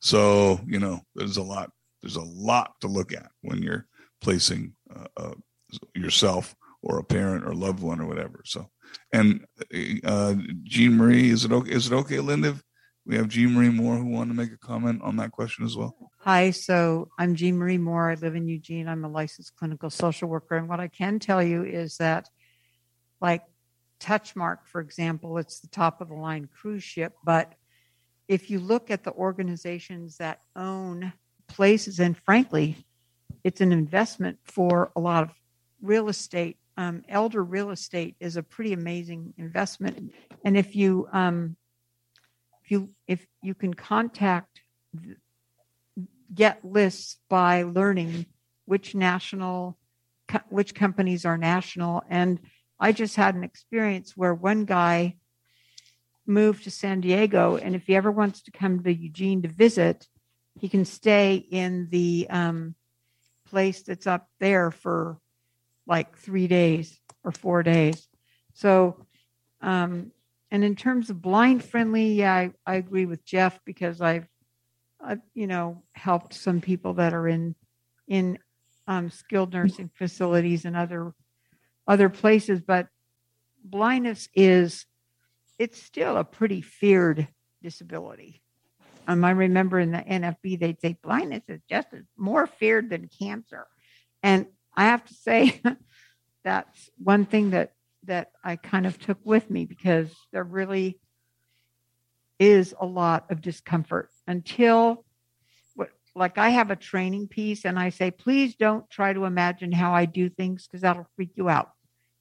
So, you know, there's a lot. There's a lot to look at when you're placing uh, uh, yourself or a parent or loved one or whatever. So, and uh, Jean Marie, is it okay? Is it okay, Linda? We have Jean Marie Moore who wanted to make a comment on that question as well. Hi, so I'm Jean Marie Moore. I live in Eugene. I'm a licensed clinical social worker. And what I can tell you is that like Touchmark, for example, it's the top of the line cruise ship. But if you look at the organizations that own places, and frankly, it's an investment for a lot of real estate. Um, elder real estate is a pretty amazing investment, and if you um, if you if you can contact get lists by learning which national which companies are national and I just had an experience where one guy moved to San Diego, and if he ever wants to come to Eugene to visit, he can stay in the um, place that's up there for like three days or four days. So, um, and in terms of blind friendly, yeah, I, I agree with Jeff because I've, I've, you know, helped some people that are in in um, skilled nursing facilities and other other places, but blindness is it's still a pretty feared disability. Um, I remember in the NFB they'd say blindness is just more feared than cancer, and I have to say that's one thing that that I kind of took with me because there really is a lot of discomfort. Until like I have a training piece and I say, please don't try to imagine how I do things because that'll freak you out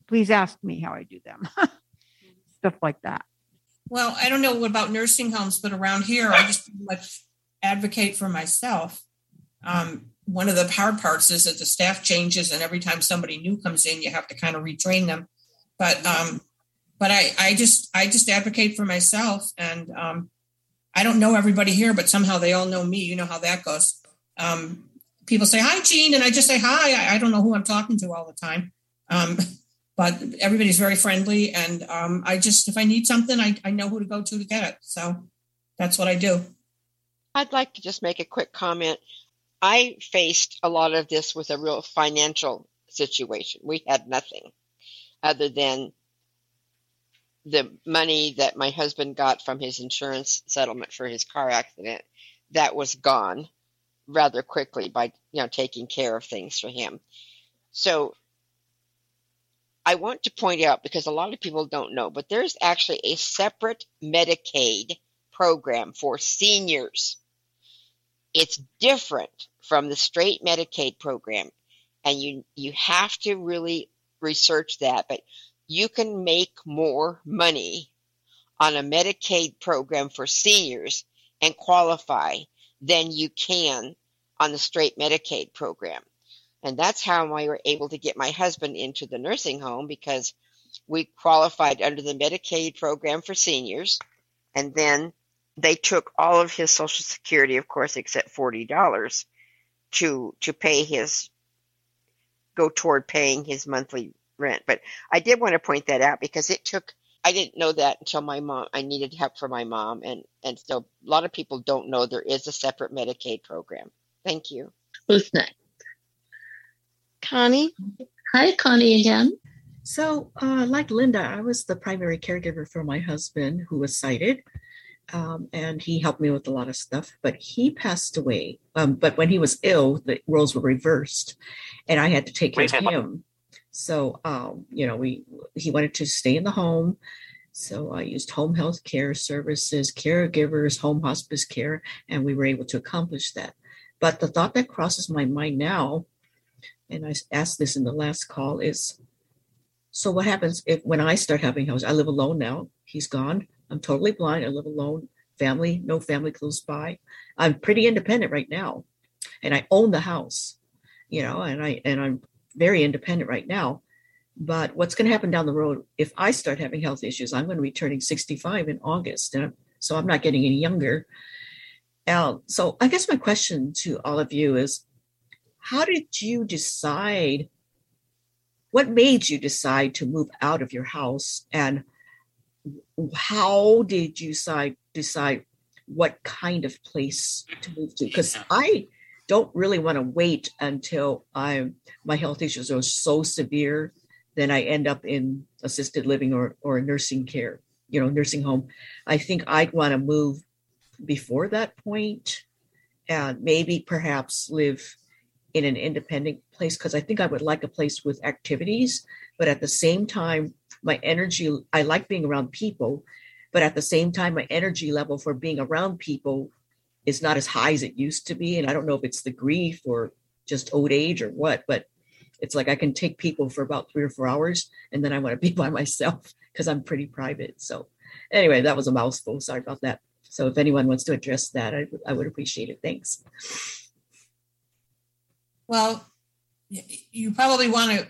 please ask me how I do them. Stuff like that. Well, I don't know about nursing homes, but around here, I just much advocate for myself. Um, one of the hard parts is that the staff changes, and every time somebody new comes in, you have to kind of retrain them. But um, but I, I just I just advocate for myself, and um, I don't know everybody here, but somehow they all know me. You know how that goes. Um, people say hi, Jean, and I just say hi. I, I, don't know who I'm talking to all the time. But everybody's very friendly. And um, I just, if I need something, I, I know who to go to to get it. So that's what I do. I'd like to just make a quick comment. I faced a lot of this with a real financial situation. We had nothing other than the money that my husband got from his insurance settlement for his car accident that was gone rather quickly by you know taking care of things for him. So I want to point out because a lot of people don't know, but there's actually a separate Medicaid program for seniors. It's different from the straight Medicaid program and you you have to really research that, but you can make more money on a Medicaid program for seniors and qualify than you can on the straight Medicaid program. And that's how I were able to get my husband into the nursing home because we qualified under the Medicaid program for seniors. And then they took all of his Social Security, of course, except $40 to, to pay his, go toward paying his monthly rent. But I did want to point that out because it took I didn't know that until my mom I needed help for my mom and and so a lot of people don't know there is a separate Medicaid program. Thank you. Who's next? Connie. Hi, Connie again. So, uh, like Linda, I was the primary caregiver for my husband who was sighted. Um, and he helped me with a lot of stuff, but he passed away. Um, but when he was ill, the roles were reversed, and I had to take care of him. So, um, you know, we he wanted to stay in the home. So I used home health care services, caregivers, home hospice care, and we were able to accomplish that. But the thought that crosses my mind now, and I asked this in the last call, is so what happens if when I start having house? I live alone now. He's gone. I'm totally blind. I live alone. Family, no family close by. I'm pretty independent right now, and I own the house. You know, and I and I'm very independent right now. But what's going to happen down the road if I start having health issues? I'm going to be turning 65 in August, and so I'm not getting any younger. Uh, so I guess my question to all of you is, how did you decide? What made you decide to move out of your house, and how did you decide decide what kind of place to move to? Because I don't really want to wait until I'm my health issues are so severe, then I end up in assisted living or or nursing care, you know, nursing home. I think I'd want to move before that point and maybe perhaps live in an independent place because I think I would like a place with activities, but at the same time, my energy, I like being around people, but at the same time, my energy level for being around people is not as high as it used to be. And I don't know if it's the grief or just old age or what, but it's like I can take people for about three or four hours and then I want to be by myself because I'm pretty private. So, anyway, that was a mouthful. Sorry about that. So, if anyone wants to address that, I, I would appreciate it. Thanks. Well, you probably want to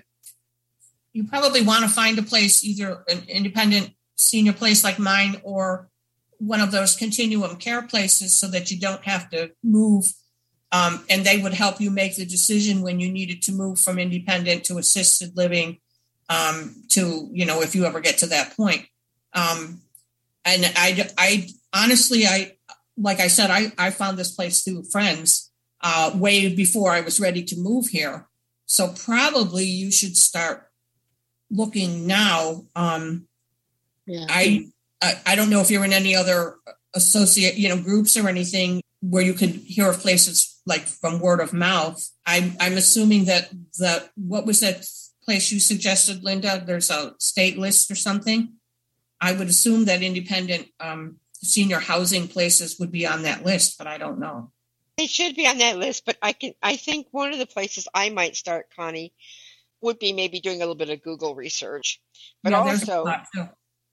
you probably want to find a place either an independent senior place like mine or one of those continuum care places so that you don't have to move um, and they would help you make the decision when you needed to move from independent to assisted living um, to you know if you ever get to that point. Um, and I, I honestly i like i said i, I found this place through friends uh, way before i was ready to move here so probably you should start looking now um, yeah. i I, I don't know if you're in any other associate, you know, groups or anything where you could hear of places like from word of mouth. I'm I'm assuming that the what was that place you suggested, Linda? There's a state list or something. I would assume that independent um, senior housing places would be on that list, but I don't know. They should be on that list, but I can I think one of the places I might start, Connie, would be maybe doing a little bit of Google research. But yeah, also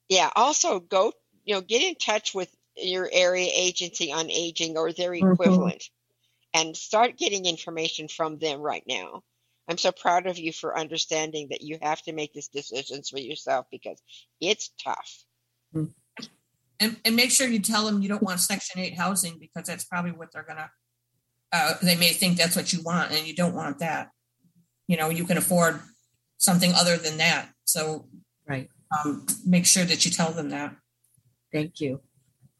yeah, also go, you know, get in touch with your area agency on aging or their mm-hmm. equivalent mm-hmm. and start getting information from them right now. I'm so proud of you for understanding that you have to make these decisions for yourself because it's tough. Mm. And, and make sure you tell them you don't want Section 8 housing because that's probably what they're going to, uh, they may think that's what you want and you don't want that. You know, you can afford something other than that. So, right um, make sure that you tell them that. Thank you.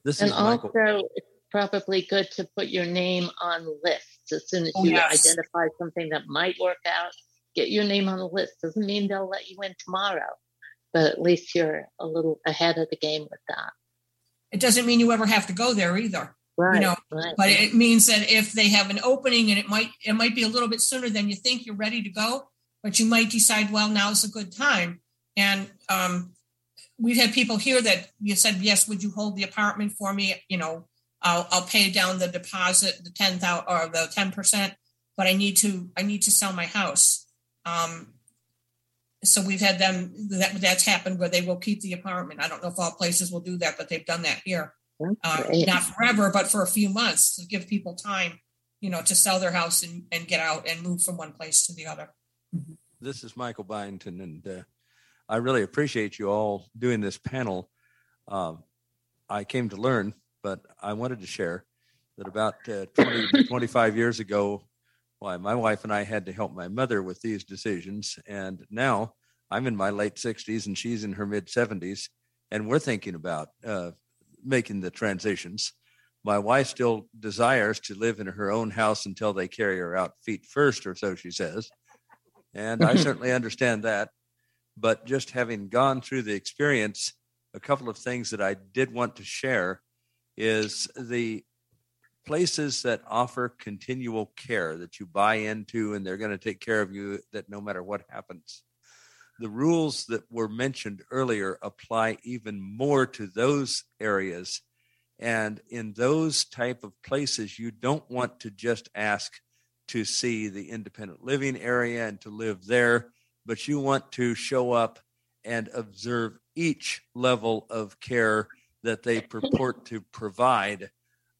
This and is also, probably good to put your name on lists as soon as Oh, you yes. identify something that might work out. Get your name on the list. Doesn't mean they'll let you in tomorrow, but at least you're a little ahead of the game with that. It doesn't mean you ever have to go there either. Right. know, right. But it means that if they have an opening and it might it might be a little bit sooner than you think you're ready to go, but you might decide, well, now's a good time. And um, we've had people here that you said, yes, would you hold the apartment for me? You know, I'll I'll pay down the deposit, the ten thousand or the ten percent, but I need to I need to sell my house. Um, so we've had them that that's happened where they will keep the apartment. I don't know if all places will do that, but they've done that here. Uh, not forever, but for a few months to give people time, you know, to sell their house and, and get out and move from one place to the other. This is Michael Byington, and uh, I really appreciate you all doing this panel. Um, I came to learn, but I wanted to share that about uh, 20 25 years ago, why my wife and I had to help my mother with these decisions. And now I'm in my late 60s and she's in her mid 70s, and we're thinking about uh, making the transitions. My wife still desires to live in her own house until they carry her out feet first, or so she says. And I certainly understand that. But just having gone through the experience, a couple of things that I did want to share is the places that offer continual care that you buy into and they're going to take care of you that no matter what happens the rules that were mentioned earlier apply even more to those areas and in those type of places you don't want to just ask to see the independent living area and to live there but you want to show up and observe each level of care that they purport to provide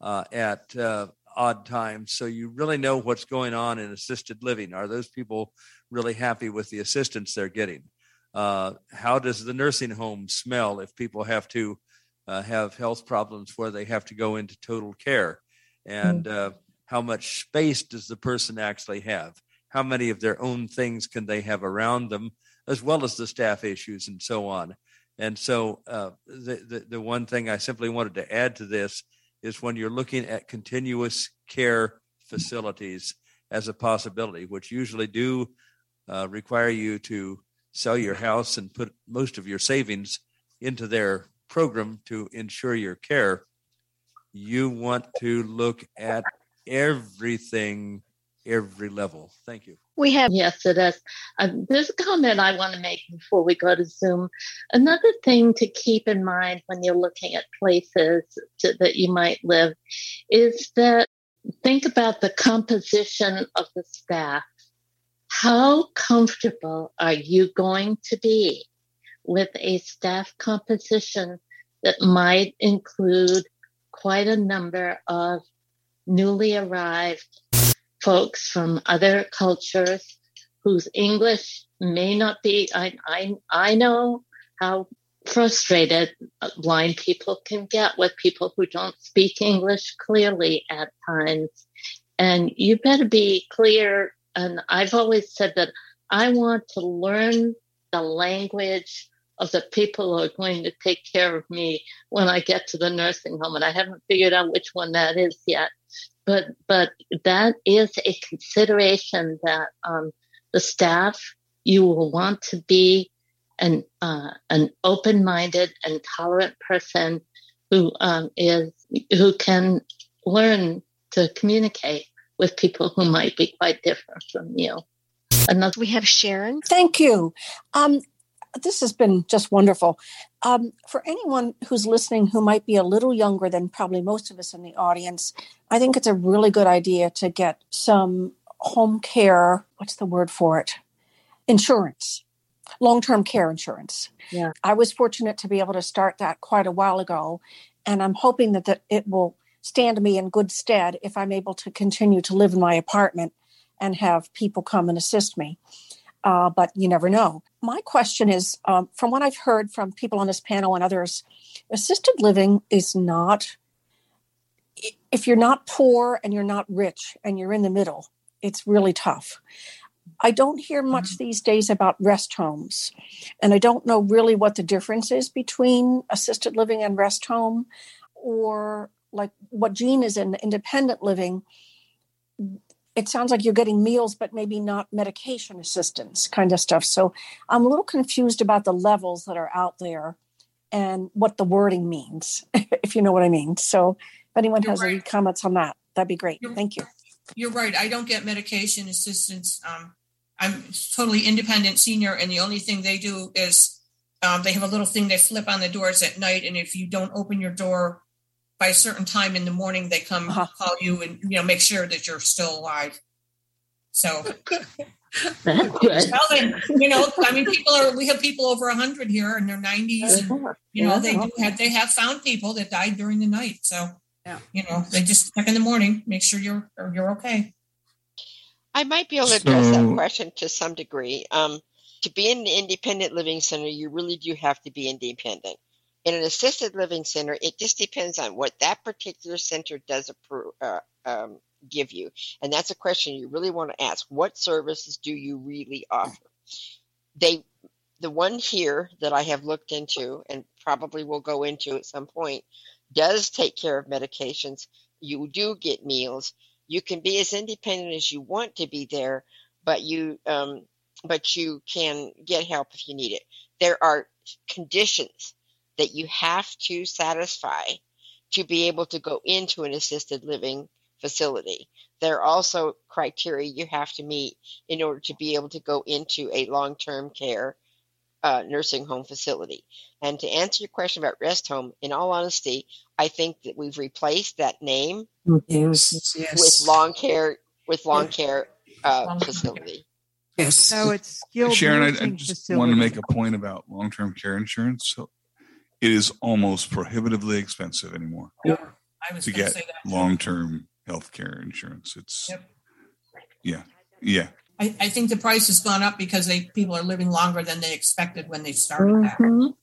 uh, at uh, odd times. So you really know what's going on in assisted living. Are those people really happy with the assistance they're getting? Uh, how does the nursing home smell if people have to uh, have health problems where they have to go into total care? And uh, how much space does the person actually have? How many of their own things can they have around them, as well as the staff issues and so on? And so uh, the, the the one thing I simply wanted to add to this is when you're looking at continuous care facilities as a possibility, which usually do uh, require you to sell your house and put most of your savings into their program to ensure your care. You want to look at everything, every level. Thank you. We have, yes, it is. Um, there's a comment I want to make before we go to Zoom. Another thing to keep in mind when you're looking at places to, that you might live is that think about the composition of the staff. How comfortable are you going to be with a staff composition that might include quite a number of newly arrived folks from other cultures whose English may not be. I I I know how frustrated blind people can get with people who don't speak English clearly at times, and you better be clear. And I've always said that I want to learn the language of the people who are going to take care of me when I get to the nursing home, and I haven't figured out which one that is yet. But but that is a consideration that um, the staff you will want to be an uh, an open minded and tolerant person who um, is who can learn to communicate with people who might be quite different from you. Another we have Sharon. Thank you. Um, this has been just wonderful. Um, for anyone who's listening who might be a little younger than probably most of us in the audience, I think it's a really good idea to get some home care, what's the word for it? Insurance, long term care insurance. Yeah. I was fortunate to be able to start that quite a while ago, and I'm hoping that, that it will stand me in good stead if I'm able to continue to live in my apartment and have people come and assist me. Uh, but you never know. My question is um, from what I've heard from people on this panel and others, assisted living is not, if you're not poor and you're not rich and you're in the middle, it's really tough. I don't hear much these days about rest homes, and I don't know really what the difference is between assisted living and rest home or like what Jean is in independent living, it sounds like you're getting meals, but maybe not medication assistance kind of stuff. So I'm a little confused about the levels that are out there and what the wording means, if you know what I mean. So if anyone You're has right. any comments on that, that'd be great. You're- Thank you. You're right. I don't get medication assistance. Um, I'm totally independent senior, and the only thing they do is um, they have a little thing they flip on the doors at night, and if you don't open your door by a certain time in the morning, they come Uh-huh. call you and you know make sure that you're still alive. So That's. Well, then, you know, I mean, people are. We have people over hundred here in their nineties, and you know, they do have they have found people that died during the night. So, Yeah. you know, they just check in the morning, make sure you're you're okay. I might be able to address that question to some degree. Um, to be in an independent living center, you really do have to be independent. In an assisted living center, it just depends on what that particular center does uh, um, give you. And that's a question you really want to ask. What services do you really offer? They, the one here that I have looked into and probably will go into at some point, does take care of medications. You do get meals you can be as independent as you want to be there, but you um, but you can get help if you need it. There are conditions that you have to satisfy to be able to go into an assisted living facility. There are also criteria you have to meet in order to be able to go into a long-term care uh, nursing home facility. And to answer your question about rest home, in all honesty, I think that we've replaced that name Yes. with long care with long care uh, Long-term facility. Yes. So it's skilled Sharon, I, I nursing just want to make a point about long-term care insurance. So it is almost prohibitively expensive anymore I was to get say that. long-term health care insurance. It's Yep. yeah, yeah. I, I think the price has gone up because they people are living longer than they expected when they started that. Mhm.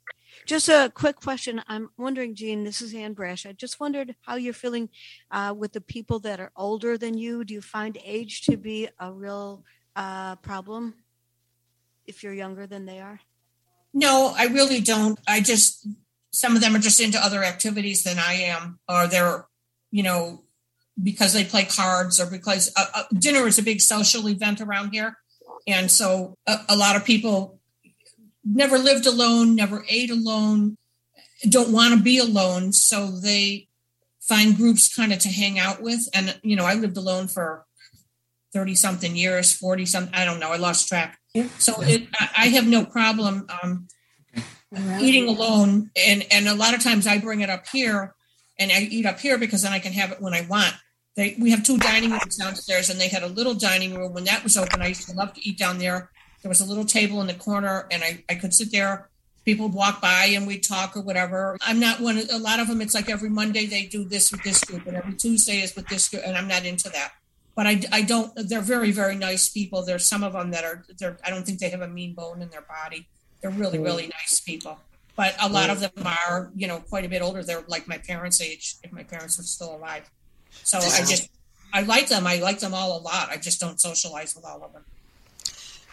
Just a quick question. I'm wondering, Jean, this is Ann Brash. I just wondered how you're feeling uh, with the people that are older than you. Do you find age to be a real uh, problem if you're younger than they are? No, I really don't. I just some of them are just into other activities than I am, or they're, you know, because they play cards or because uh, uh, dinner is a big social event around here, and so a, a lot of people never lived alone, never ate alone, don't want to be alone, so they find groups kind of to hang out with. And you know, I lived alone for thirty something years, forty something. I don't know. I lost track. So it, I I have no problem um, eating alone, and and a lot of times I bring it up here, and I eat up here because then I can have it when I want. They we have two dining rooms downstairs, and they had a little dining room when that was open. I used to love to eat down there. There was a little table in the corner, and I I could sit there. People would walk by and we'd talk or whatever. I'm not one. A lot of them, it's like every Monday they do this with this group, and every Tuesday is with this group, and I'm not into that but I, I don't they're very very nice people there's some of them that are they're i don't think they have a mean bone in their body they're really mm. really nice people. But a lot of mm. them are you know quite a bit older. They're like my parents age if my parents were still alive. So i just i like them. I like them all a lot. I just don't socialize with all of them.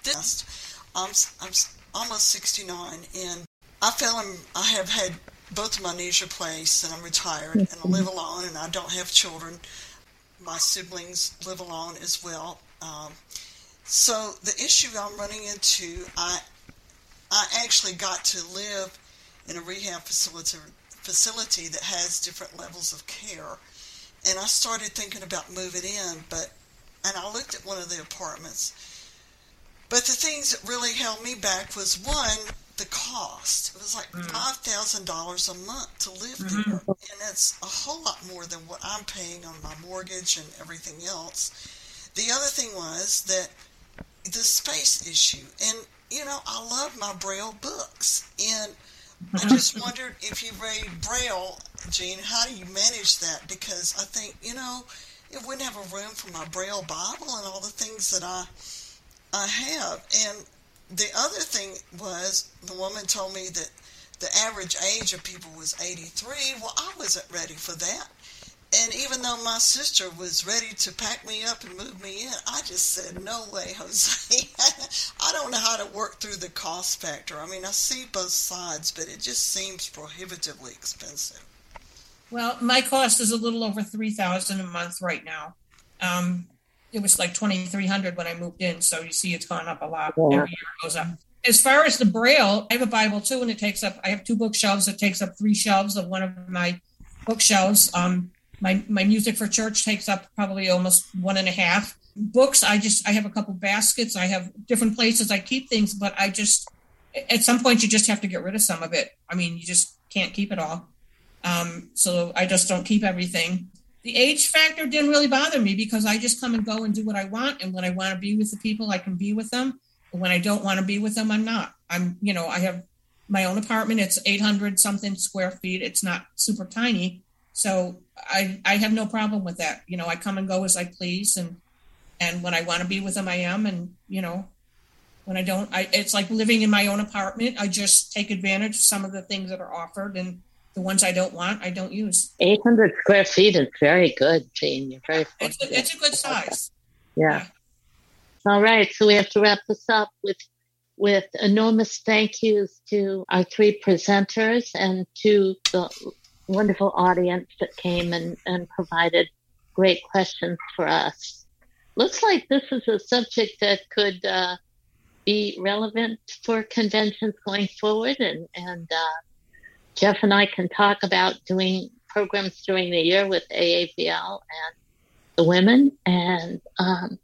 This, I'm, I'm almost 69, and I feel I'm, I have had both of my knees replaced, and I'm retired, and I mm-hmm. live alone, and I don't have children. My siblings live alone as well. Um, so the issue I'm running into, I, I actually got to live in a rehab facility facility that has different levels of care, and I started thinking about moving in, but and I looked at one of the apartments. But the things that really held me back was one, the cost. It was like mm. five thousand dollars a month to live mm-hmm. there, and it's a whole lot more than what I'm paying on my mortgage and everything else. The other thing was that the space issue, and you know, I love my Braille books, and I just wondered if you read Braille, Jean, how do you manage that? Because I think you know, it wouldn't have a room for my Braille Bible and all the things that I I have. And the other thing was the woman told me that the average age of people was 83. Well, I wasn't ready for that. And even though my sister was ready to pack me up and move me in, I just said, no way, Jose. I don't know how to work through the cost factor. I mean, I see both sides, but it just seems prohibitively expensive. Well, my cost is a little over three thousand a month right now. Um, it was like twenty three hundred when I moved in, so you see, it's gone up a lot. Yeah. Every year goes up. As far as the Braille, I have a Bible too, and it takes up. I have two bookshelves. It takes up three shelves of one of my bookshelves. Um, my my music for church takes up probably almost one and a half. Books, I just I have a couple baskets. I have different places I keep things, but I just at some point you just have to get rid of some of it. I mean, you just can't keep it all. Um, so I just don't keep everything. The age factor didn't really bother me because I just come and go and do what I want. And when I want to be with the people, I can be with them. And when I don't want to be with them, I'm not. I'm, you know, I have my own apartment. It's 800 something square feet. It's not super tiny. So I, I have no problem with that. You know, I come and go as I please. And, and when I want to be with them, I am. And, you know, when I don't, I, it's like living in my own apartment. I just take advantage of some of the things that are offered and the ones I don't want, I don't use. 800 square feet is very good, Jean. You're very It's a, it's a good size. Yeah. All right. So we have to wrap this up with with enormous thank yous to our three presenters and to the wonderful audience that came and, and provided great questions for us. Looks like this is a subject that could uh, be relevant for conventions going forward, and and uh, Jeff and I can talk about doing programs during the year with AAVL and the women, and um,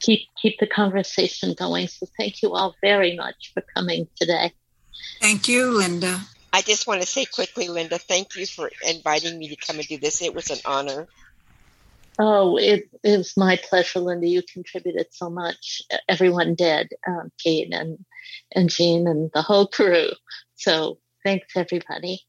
keep keep the conversation going. So thank you all very much for coming today. Thank you, Linda. I just want to say quickly, Linda, thank you for inviting me to come and do this. It was an honor. Oh, it, was my pleasure, Linda. You contributed so much. Everyone did, um, Kate and and Jean and the whole crew. So thanks, everybody.